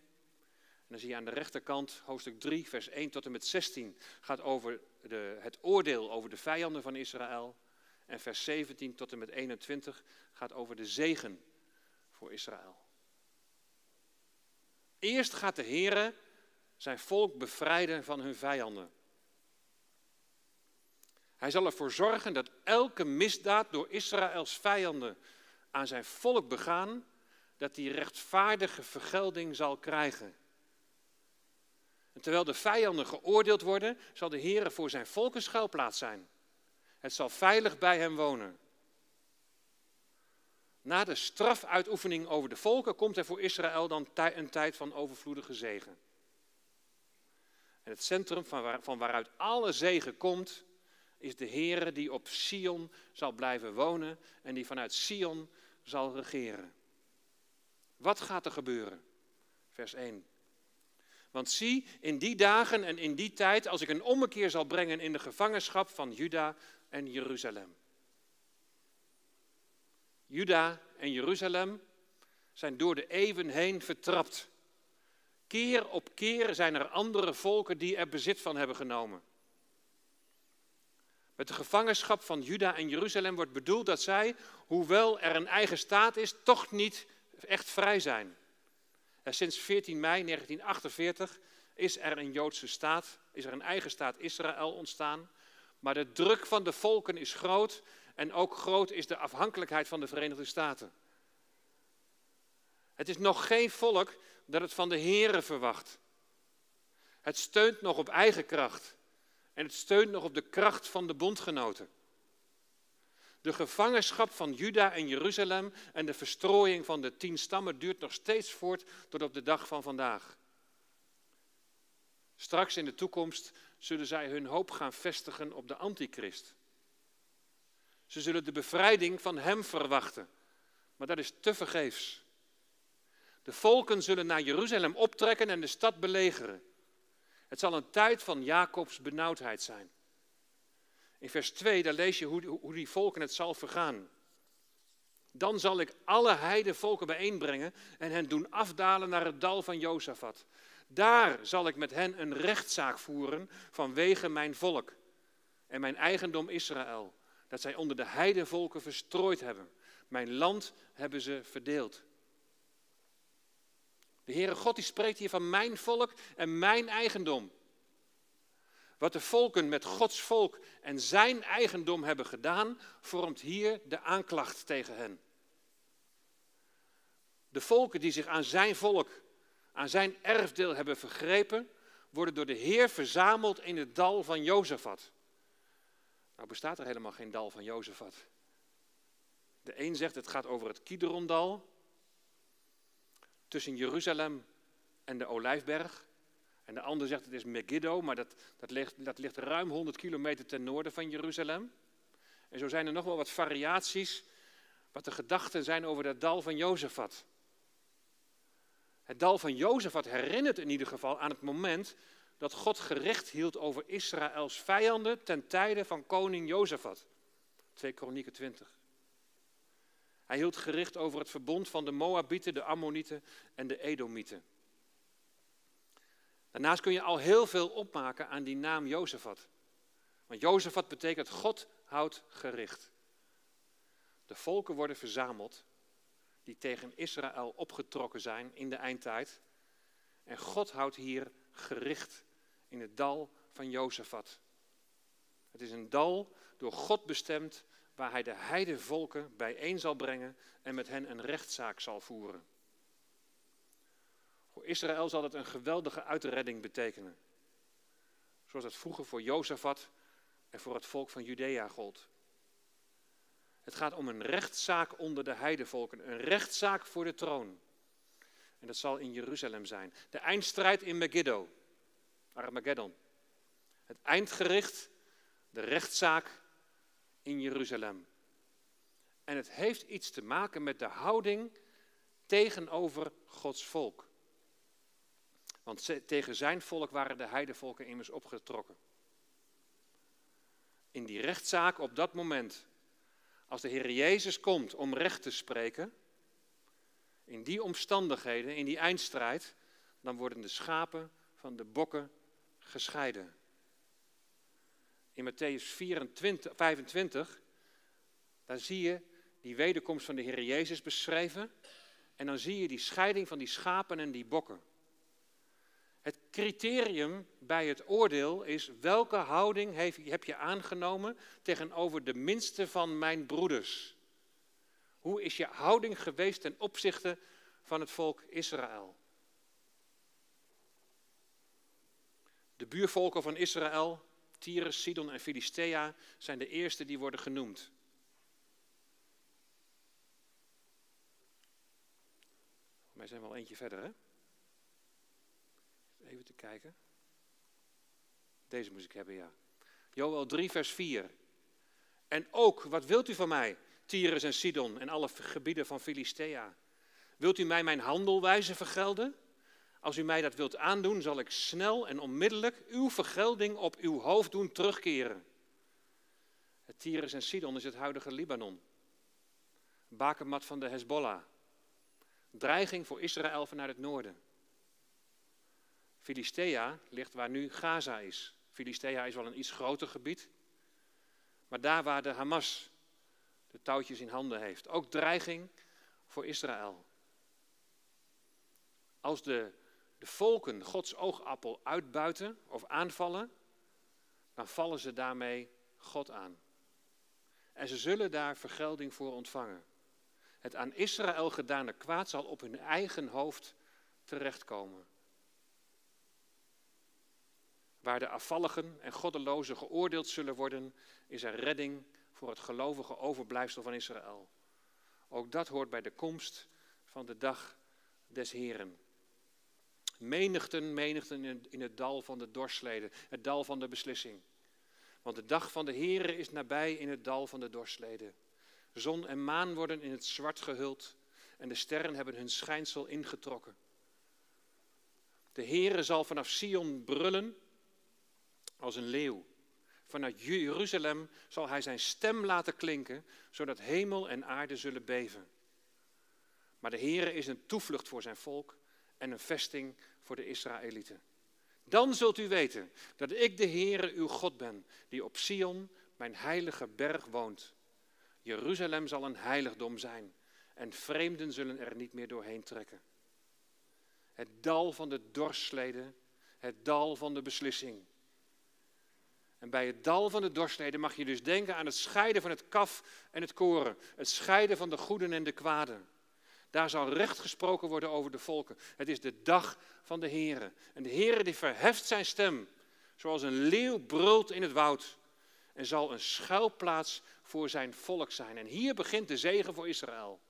Dan zie je aan de rechterkant hoofdstuk 3, vers 1 tot en met 16 gaat over de, het oordeel over de vijanden van Israël. En vers 17 tot en met 21 gaat over de zegen voor Israël. Eerst gaat de Heer zijn volk bevrijden van hun vijanden. Hij zal ervoor zorgen dat elke misdaad door Israëls vijanden aan zijn volk begaan, dat hij rechtvaardige vergelding zal krijgen. En terwijl de vijanden geoordeeld worden, zal de Heer voor zijn volk een schuilplaats zijn. Het zal veilig bij hem wonen. Na de strafuitoefening over de volken komt er voor Israël dan een tijd van overvloedige zegen. En het centrum van, waar, van waaruit alle zegen komt, is de Heere die op Sion zal blijven wonen en die vanuit Sion zal regeren. Wat gaat er gebeuren? Vers 1. Want zie, in die dagen en in die tijd, als ik een ommekeer zal brengen in de gevangenschap van Juda en Jeruzalem. Juda en Jeruzalem zijn door de eeuwen heen vertrapt. Keer op keer zijn er andere volken die er bezit van hebben genomen. Met de gevangenschap van Juda en Jeruzalem wordt bedoeld dat zij, hoewel er een eigen staat is, toch niet echt vrij zijn. Sinds 14 mei 1948 is er een Joodse staat, is er een eigen staat Israël ontstaan. Maar de druk van de volken is groot en ook groot is de afhankelijkheid van de Verenigde Staten. Het is nog geen volk dat het van de Here verwacht. Het steunt nog op eigen kracht en het steunt nog op de kracht van de bondgenoten. De gevangenschap van Juda en Jeruzalem en de verstrooiing van de tien stammen duurt nog steeds voort tot op de dag van vandaag. Straks in de toekomst zullen zij hun hoop gaan vestigen op de antichrist. Ze zullen de bevrijding van hem verwachten, maar dat is te vergeefs. De volken zullen naar Jeruzalem optrekken en de stad belegeren. Het zal een tijd van Jacobs benauwdheid zijn. In vers 2, daar lees je hoe, hoe die volken het zal vergaan. Dan zal ik alle heidevolken bijeenbrengen en hen doen afdalen naar het dal van Jozefat. Daar zal ik met hen een rechtszaak voeren vanwege mijn volk en mijn eigendom Israël, dat zij onder de heidevolken verstrooid hebben. Mijn land hebben ze verdeeld. De Heere God die spreekt hier van mijn volk en mijn eigendom. Wat de volken met Gods volk en zijn eigendom hebben gedaan, vormt hier de aanklacht tegen hen. De volken die zich aan zijn volk, aan zijn erfdeel hebben vergrepen, worden door de Heer verzameld in het dal van Jozefat. Nou bestaat er helemaal geen dal van Jozefat. De een zegt het gaat over het Kidrondal, tussen Jeruzalem en de Olijfberg. En de ander zegt het is Megiddo, maar dat, dat, ligt, dat ligt ruim 100 kilometer ten noorden van Jeruzalem. En zo zijn er nog wel wat variaties wat de gedachten zijn over dat dal van Jozefat. Het dal van Jozefat herinnert in ieder geval aan het moment dat God gerecht hield over Israëls vijanden ten tijde van koning Jozefat. 2 Kronieken 20. Hij hield gericht over het verbond van de Moabieten, de Ammonieten en de Edomieten. Daarnaast kun je al heel veel opmaken aan die naam Jozefat. Want Jozefat betekent God houdt gericht. De volken worden verzameld die tegen Israël opgetrokken zijn in de eindtijd. En God houdt hier gericht in het dal van Jozefat. Het is een dal door God bestemd waar hij de heidevolken bijeen zal brengen en met hen een rechtszaak zal voeren. Voor Israël zal het een geweldige uitredding betekenen. Zoals het vroeger voor Jozefat en voor het volk van Judea gold. Het gaat om een rechtszaak onder de heidevolken, een rechtszaak voor de troon. En dat zal in Jeruzalem zijn. De eindstrijd in Megiddo, Armageddon. Het eindgericht, de rechtszaak in Jeruzalem. En het heeft iets te maken met de houding tegenover Gods volk. Want tegen zijn volk waren de heidevolken immers opgetrokken. In die rechtszaak op dat moment, als de Heer Jezus komt om recht te spreken, in die omstandigheden, in die eindstrijd, dan worden de schapen van de bokken gescheiden in Matthäus 24, 25, daar zie je die wederkomst van de Heer Jezus beschreven. En dan zie je die scheiding van die schapen en die bokken. Het criterium bij het oordeel is welke houding heb je aangenomen tegenover de minste van mijn broeders? Hoe is je houding geweest ten opzichte van het volk Israël. De buurvolken van Israël, Tyrus, Sidon en Filistea, zijn de eerste die worden genoemd. Wij zijn wel eentje verder, hè? Even te kijken. Deze moest ik hebben, ja. Joel 3, vers 4. En ook, wat wilt u van mij, Tyrus en Sidon en alle gebieden van Filistea? Wilt u mij mijn handelwijze vergelden? Als u mij dat wilt aandoen, zal ik snel en onmiddellijk uw vergelding op uw hoofd doen terugkeren. Het Tyrus en Sidon is het huidige Libanon. Bakermat van de Hezbollah. Dreiging voor Israël vanuit het noorden. Filistea ligt waar nu Gaza is. Filistea is wel een iets groter gebied. Maar daar waar de Hamas de touwtjes in handen heeft. Ook dreiging voor Israël. Als de, volken Gods oogappel uitbuiten of aanvallen, dan vallen ze daarmee God aan. En ze zullen daar vergelding voor ontvangen. Het aan Israël gedane kwaad zal op hun eigen hoofd terechtkomen. Waar de afvalligen en goddelozen geoordeeld zullen worden, is er redding voor het gelovige overblijfsel van Israël. Ook dat hoort bij de komst van de dag des Heren. Menigten, menigten in het dal van de dorsleden, het dal van de beslissing. Want de dag van de Heren is nabij in het dal van de dorsleden. Zon en maan worden in het zwart gehuld en de sterren hebben hun schijnsel ingetrokken. De Heere zal vanaf Sion brullen als een leeuw. Vanuit Jeruzalem zal hij zijn stem laten klinken, zodat hemel en aarde zullen beven. Maar de Heere is een toevlucht voor zijn volk en een vesting voor de Israëlieten. Dan zult u weten dat ik de Heere uw God ben, die op Sion, mijn heilige berg, woont. Jeruzalem zal een heiligdom zijn en vreemden zullen er niet meer doorheen trekken. Het dal van de dorsleden, het dal van de beslissing. En bij het dal van de dorsleden mag je dus denken aan het scheiden van het kaf en het koren. Het scheiden van de goeden en de kwaden. Daar zal recht gesproken worden over de volken. Het is de dag van de Heere. En de Heere die verheft zijn stem, zoals een leeuw brult in het woud. En zal een schuilplaats voor zijn volk zijn. En hier begint de zegen voor Israël.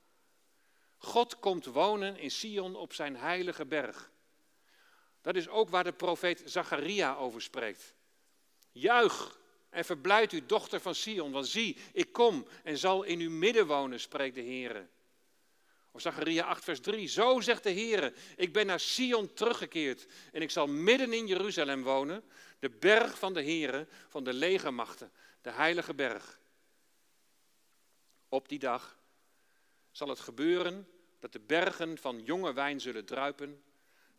God komt wonen in Sion op zijn heilige berg. Dat is ook waar de profeet Zacharia over spreekt. Juich en verblijd u, dochter van Sion, want zie, ik kom en zal in uw midden wonen, spreekt de Heer. Of Zacharia 8, vers 3. Zo zegt de Heer, ik ben naar Sion teruggekeerd en ik zal midden in Jeruzalem wonen, de berg van de Heer, van de legermachten, de heilige berg. Op die dag zal het gebeuren dat de bergen van jonge wijn zullen druipen,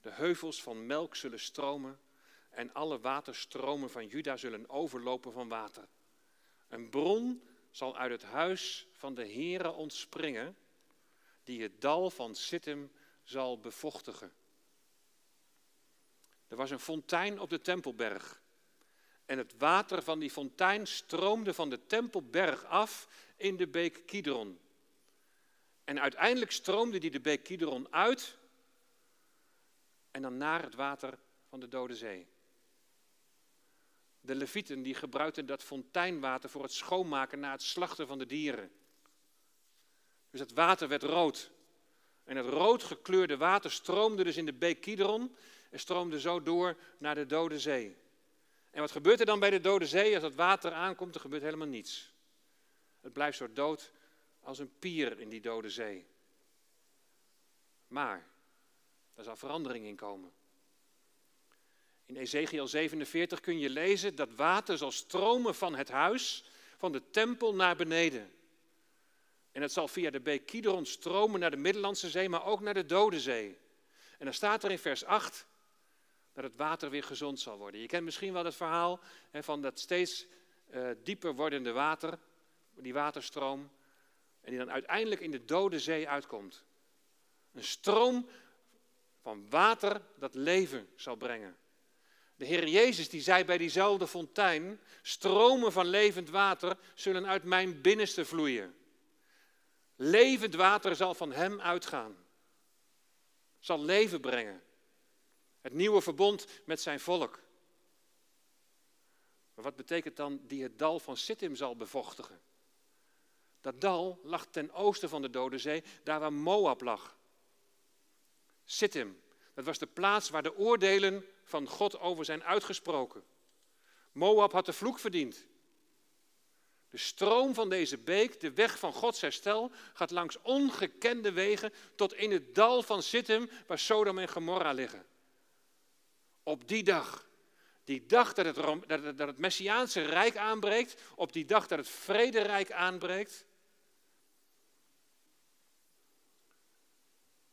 de heuvels van melk zullen stromen en alle waterstromen van Juda zullen overlopen van water. Een bron zal uit het huis van de Heere ontspringen, die het dal van Sittim zal bevochtigen. Er was een fontein op de Tempelberg. En het water van die fontein stroomde van de Tempelberg af in de beek Kidron. En uiteindelijk stroomde die de beek Kidron uit en dan naar het water van de Dode Zee. De levieten die gebruikten dat fonteinwater voor het schoonmaken na het slachten van de dieren. Dus het water werd rood. En het rood gekleurde water stroomde dus in de beek Kidron en stroomde zo door naar de Dode Zee. En wat gebeurt er dan bij de Dode Zee als dat water aankomt? Er gebeurt helemaal niets. Het blijft zo dood als een pier in die Dode Zee. Maar er zal verandering in komen. In Ezekiel 47 kun je lezen dat water zal stromen van het huis, van de tempel naar beneden. En het zal via de beek Kidron stromen naar de Middellandse Zee, maar ook naar de Dode Zee. En dan staat er in vers 8 dat het water weer gezond zal worden. Je kent misschien wel het verhaal hè, van dat steeds uh, dieper wordende water, die waterstroom, en die dan uiteindelijk in de Dode Zee uitkomt. Een stroom van water dat leven zal brengen. De Heer Jezus die zei bij diezelfde fontein, stromen van levend water zullen uit mijn binnenste vloeien. Levend water zal van hem uitgaan. zal leven brengen. Het nieuwe verbond met zijn volk. Maar wat betekent dan die het dal van Sittim zal bevochtigen? Dat dal lag ten oosten van de Dode Zee, daar waar Moab lag. Sittim, dat was de plaats waar de oordelen van God over zijn uitgesproken. Moab had de vloek verdiend. De stroom van deze beek, de weg van Gods herstel, gaat langs ongekende wegen tot in het dal van Sittim, waar Sodom en Gomorra liggen. Op die dag, die dag dat het, dat het Messiaanse Rijk aanbreekt, op die dag dat het Vrederijk aanbreekt,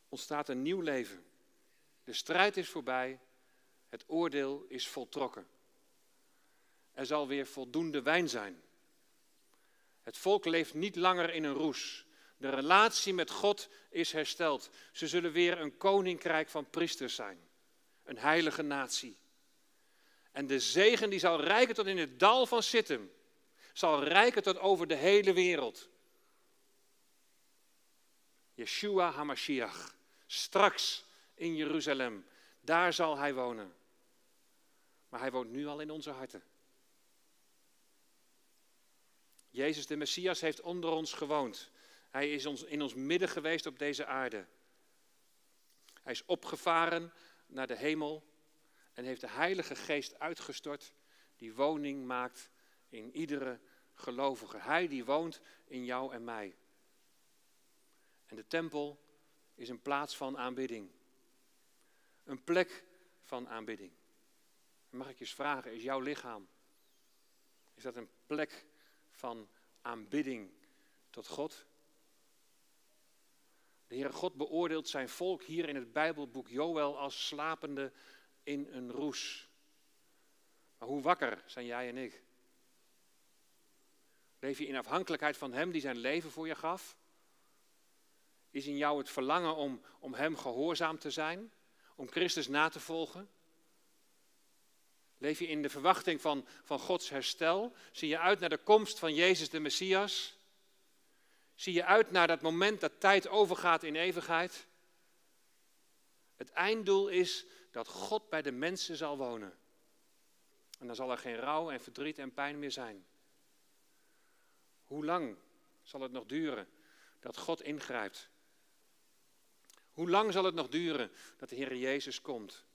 ontstaat een nieuw leven. De strijd is voorbij, het oordeel is voltrokken. Er zal weer voldoende wijn zijn. Het volk leeft niet langer in een roes. De relatie met God is hersteld. Ze zullen weer een koninkrijk van priesters zijn. Een heilige natie. En de zegen die zal rijken tot in het dal van Sittim. Zal rijken tot over de hele wereld. Yeshua HaMashiach. Straks in Jeruzalem. Daar zal hij wonen. Maar hij woont nu al in onze harten. Jezus de Messias heeft onder ons gewoond. Hij is ons, in ons midden geweest op deze aarde. Hij is opgevaren naar de hemel en heeft de Heilige Geest uitgestort die woning maakt in iedere gelovige. Hij die woont in jou en mij. En de tempel is een plaats van aanbidding. Een plek van aanbidding. Mag ik je eens vragen, is jouw lichaam, is dat een plek van aanbidding tot God? De Heere God beoordeelt zijn volk hier in het Bijbelboek Joël als slapende in een roes. Maar hoe wakker zijn jij en ik? Leef je in afhankelijkheid van Hem die zijn leven voor je gaf? Is in jou het verlangen om, om Hem gehoorzaam te zijn? Om Christus na te volgen? Leef je in de verwachting van, van Gods herstel? Zie je uit naar de komst van Jezus de Messias? Zie je uit naar dat moment dat tijd overgaat in eeuwigheid? Het einddoel is dat God bij de mensen zal wonen. En dan zal er geen rouw en verdriet en pijn meer zijn. Hoe lang zal het nog duren dat God ingrijpt? Hoe lang zal het nog duren dat de Heer Jezus komt?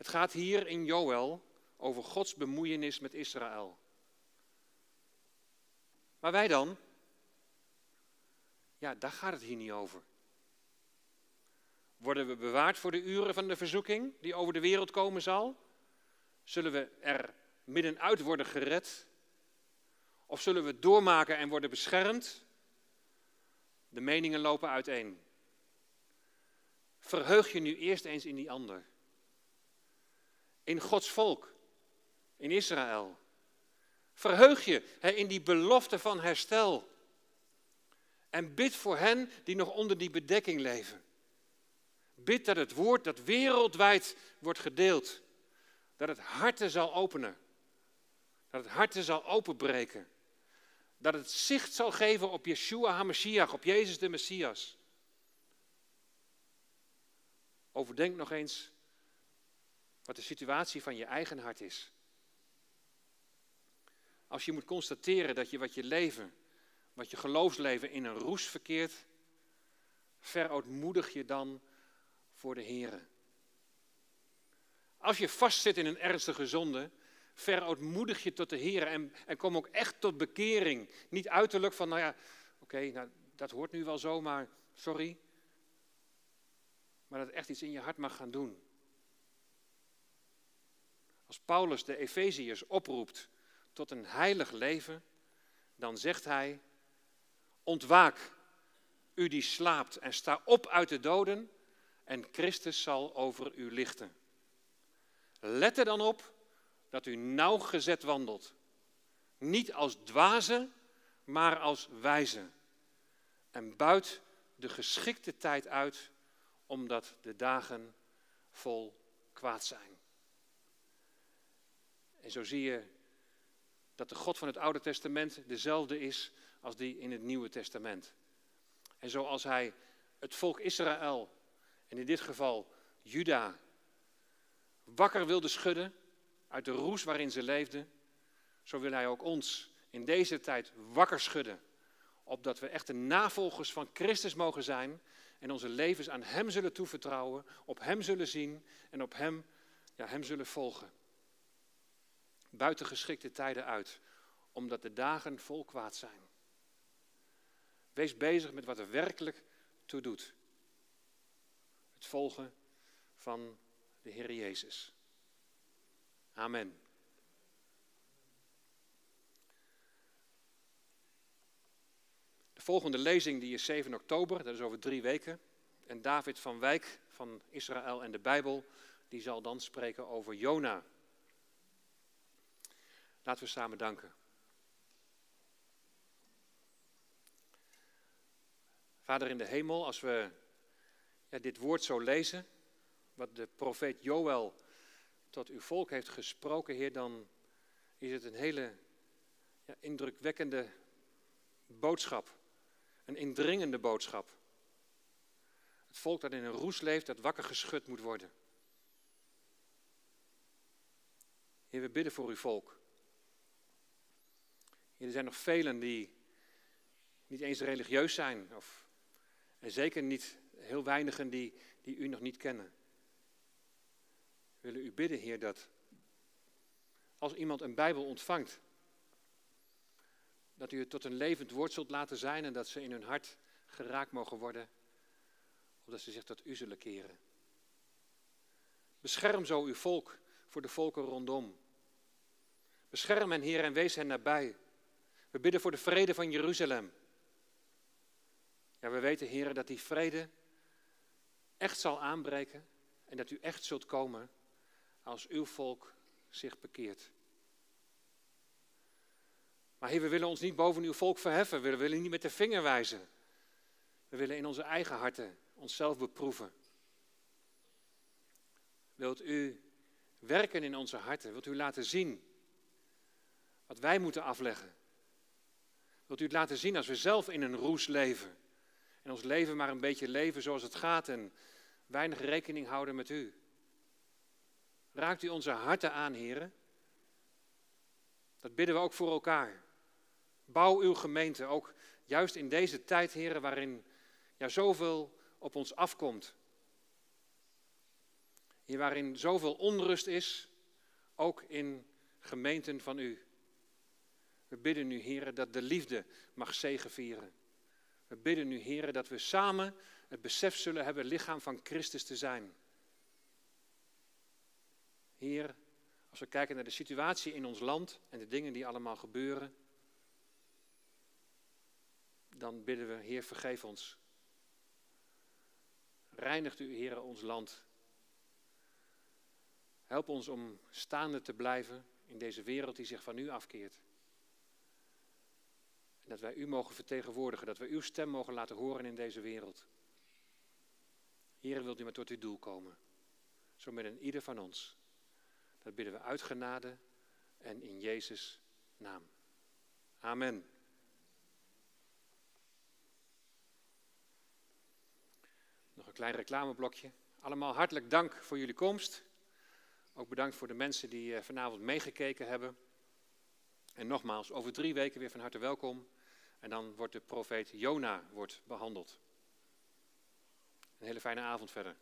Het gaat hier in Joël over Gods bemoeienis met Israël. Maar wij dan? Ja, daar gaat het hier niet over. Worden we bewaard voor de uren van de verzoeking die over de wereld komen zal? Zullen we er middenuit worden gered? Of zullen we doormaken en worden beschermd? De meningen lopen uiteen. Verheug je nu eerst eens in die ander. In Gods volk, in Israël. Verheug je in die belofte van herstel. En bid voor hen die nog onder die bedekking leven. Bid dat het woord dat wereldwijd wordt gedeeld, dat het harten zal openen. Dat het harten zal openbreken. Dat het zicht zal geven op Yeshua HaMashiach, op Jezus de Messias. Overdenk nog eens wat de situatie van je eigen hart is. Als je moet constateren dat je wat je leven, wat je geloofsleven in een roes verkeert, verootmoedig je dan voor de Heer. Als je vastzit in een ernstige zonde, verootmoedig je tot de Heer en, en kom ook echt tot bekering. Niet uiterlijk van, nou ja, oké, nou, dat hoort nu wel zo, maar sorry. Maar dat echt iets in je hart mag gaan doen. Als Paulus de Efeziërs oproept tot een heilig leven, dan zegt hij: Ontwaak, u die slaapt, en sta op uit de doden, en Christus zal over u lichten. Let er dan op dat u nauwgezet wandelt. Niet als dwaze, maar als wijze. En buit de geschikte tijd uit, omdat de dagen vol kwaad zijn. En zo zie je dat de God van het Oude Testament dezelfde is als die in het Nieuwe Testament. En zoals hij het volk Israël en in dit geval Juda, wakker wilde schudden uit de roes waarin ze leefden, zo wil hij ook ons in deze tijd wakker schudden. Opdat we echte navolgers van Christus mogen zijn en onze levens aan Hem zullen toevertrouwen, op Hem zullen zien en op Hem, ja, hem zullen volgen. Buiten geschikte tijden uit, omdat de dagen vol kwaad zijn. Wees bezig met wat er werkelijk toe doet. Het volgen van de Heer Jezus. Amen. De volgende lezing die is 7 oktober, dat is over drie weken. En David van Wijk van Israël en de Bijbel, die zal dan spreken over Jona. Laten we samen danken. Vader in de hemel, als we ja, dit woord zo lezen, wat de profeet Joël tot uw volk heeft gesproken, Heer, dan is het een hele ja, indrukwekkende boodschap. Een indringende boodschap. Het volk dat in een roes leeft, dat wakker geschud moet worden. Heer, we bidden voor uw volk. Er zijn nog velen die niet eens religieus zijn, of, en zeker niet heel weinigen die, die u nog niet kennen. We willen u bidden, Heer, dat als iemand een Bijbel ontvangt, dat u het tot een levend woord zult laten zijn en dat ze in hun hart geraakt mogen worden, opdat ze zich tot u zullen keren. Bescherm zo uw volk voor de volken rondom. Bescherm hen, Heer, en wees hen nabij. We bidden voor de vrede van Jeruzalem. Ja, we weten, Heer, dat die vrede echt zal aanbreken en dat u echt zult komen als uw volk zich bekeert. Maar Heer, we willen ons niet boven uw volk verheffen. We willen niet met de vinger wijzen. We willen in onze eigen harten onszelf beproeven. Wilt u werken in onze harten? Wilt u laten zien wat wij moeten afleggen? Wilt u het laten zien als we zelf in een roes leven? En ons leven maar een beetje leven zoals het gaat en weinig rekening houden met u? Raakt u onze harten aan, heren? Dat bidden we ook voor elkaar. Bouw uw gemeente, ook juist in deze tijd, heren, waarin ja, zoveel op ons afkomt. Hier waarin zoveel onrust is, ook in gemeenten van u. We bidden nu, heren, dat de liefde mag zegevieren. We bidden nu, heren, dat we samen het besef zullen hebben lichaam van Christus te zijn. Heer, als we kijken naar de situatie in ons land en de dingen die allemaal gebeuren, dan bidden we, Heer, vergeef ons. Reinigt u, Heer, ons land. Help ons om staande te blijven in deze wereld die zich van u afkeert. Dat wij u mogen vertegenwoordigen, dat wij uw stem mogen laten horen in deze wereld. Heer, wilt u maar tot uw doel komen. Zo met een ieder van ons. Dat bidden we uit genade en in Jezus' naam. Amen. Nog een klein reclameblokje. Allemaal hartelijk dank voor jullie komst. Ook bedankt voor de mensen die eh, vanavond meegekeken hebben. En nogmaals, over drie weken weer van harte welkom. En dan wordt de profeet Jona wordt behandeld. Een hele fijne avond verder.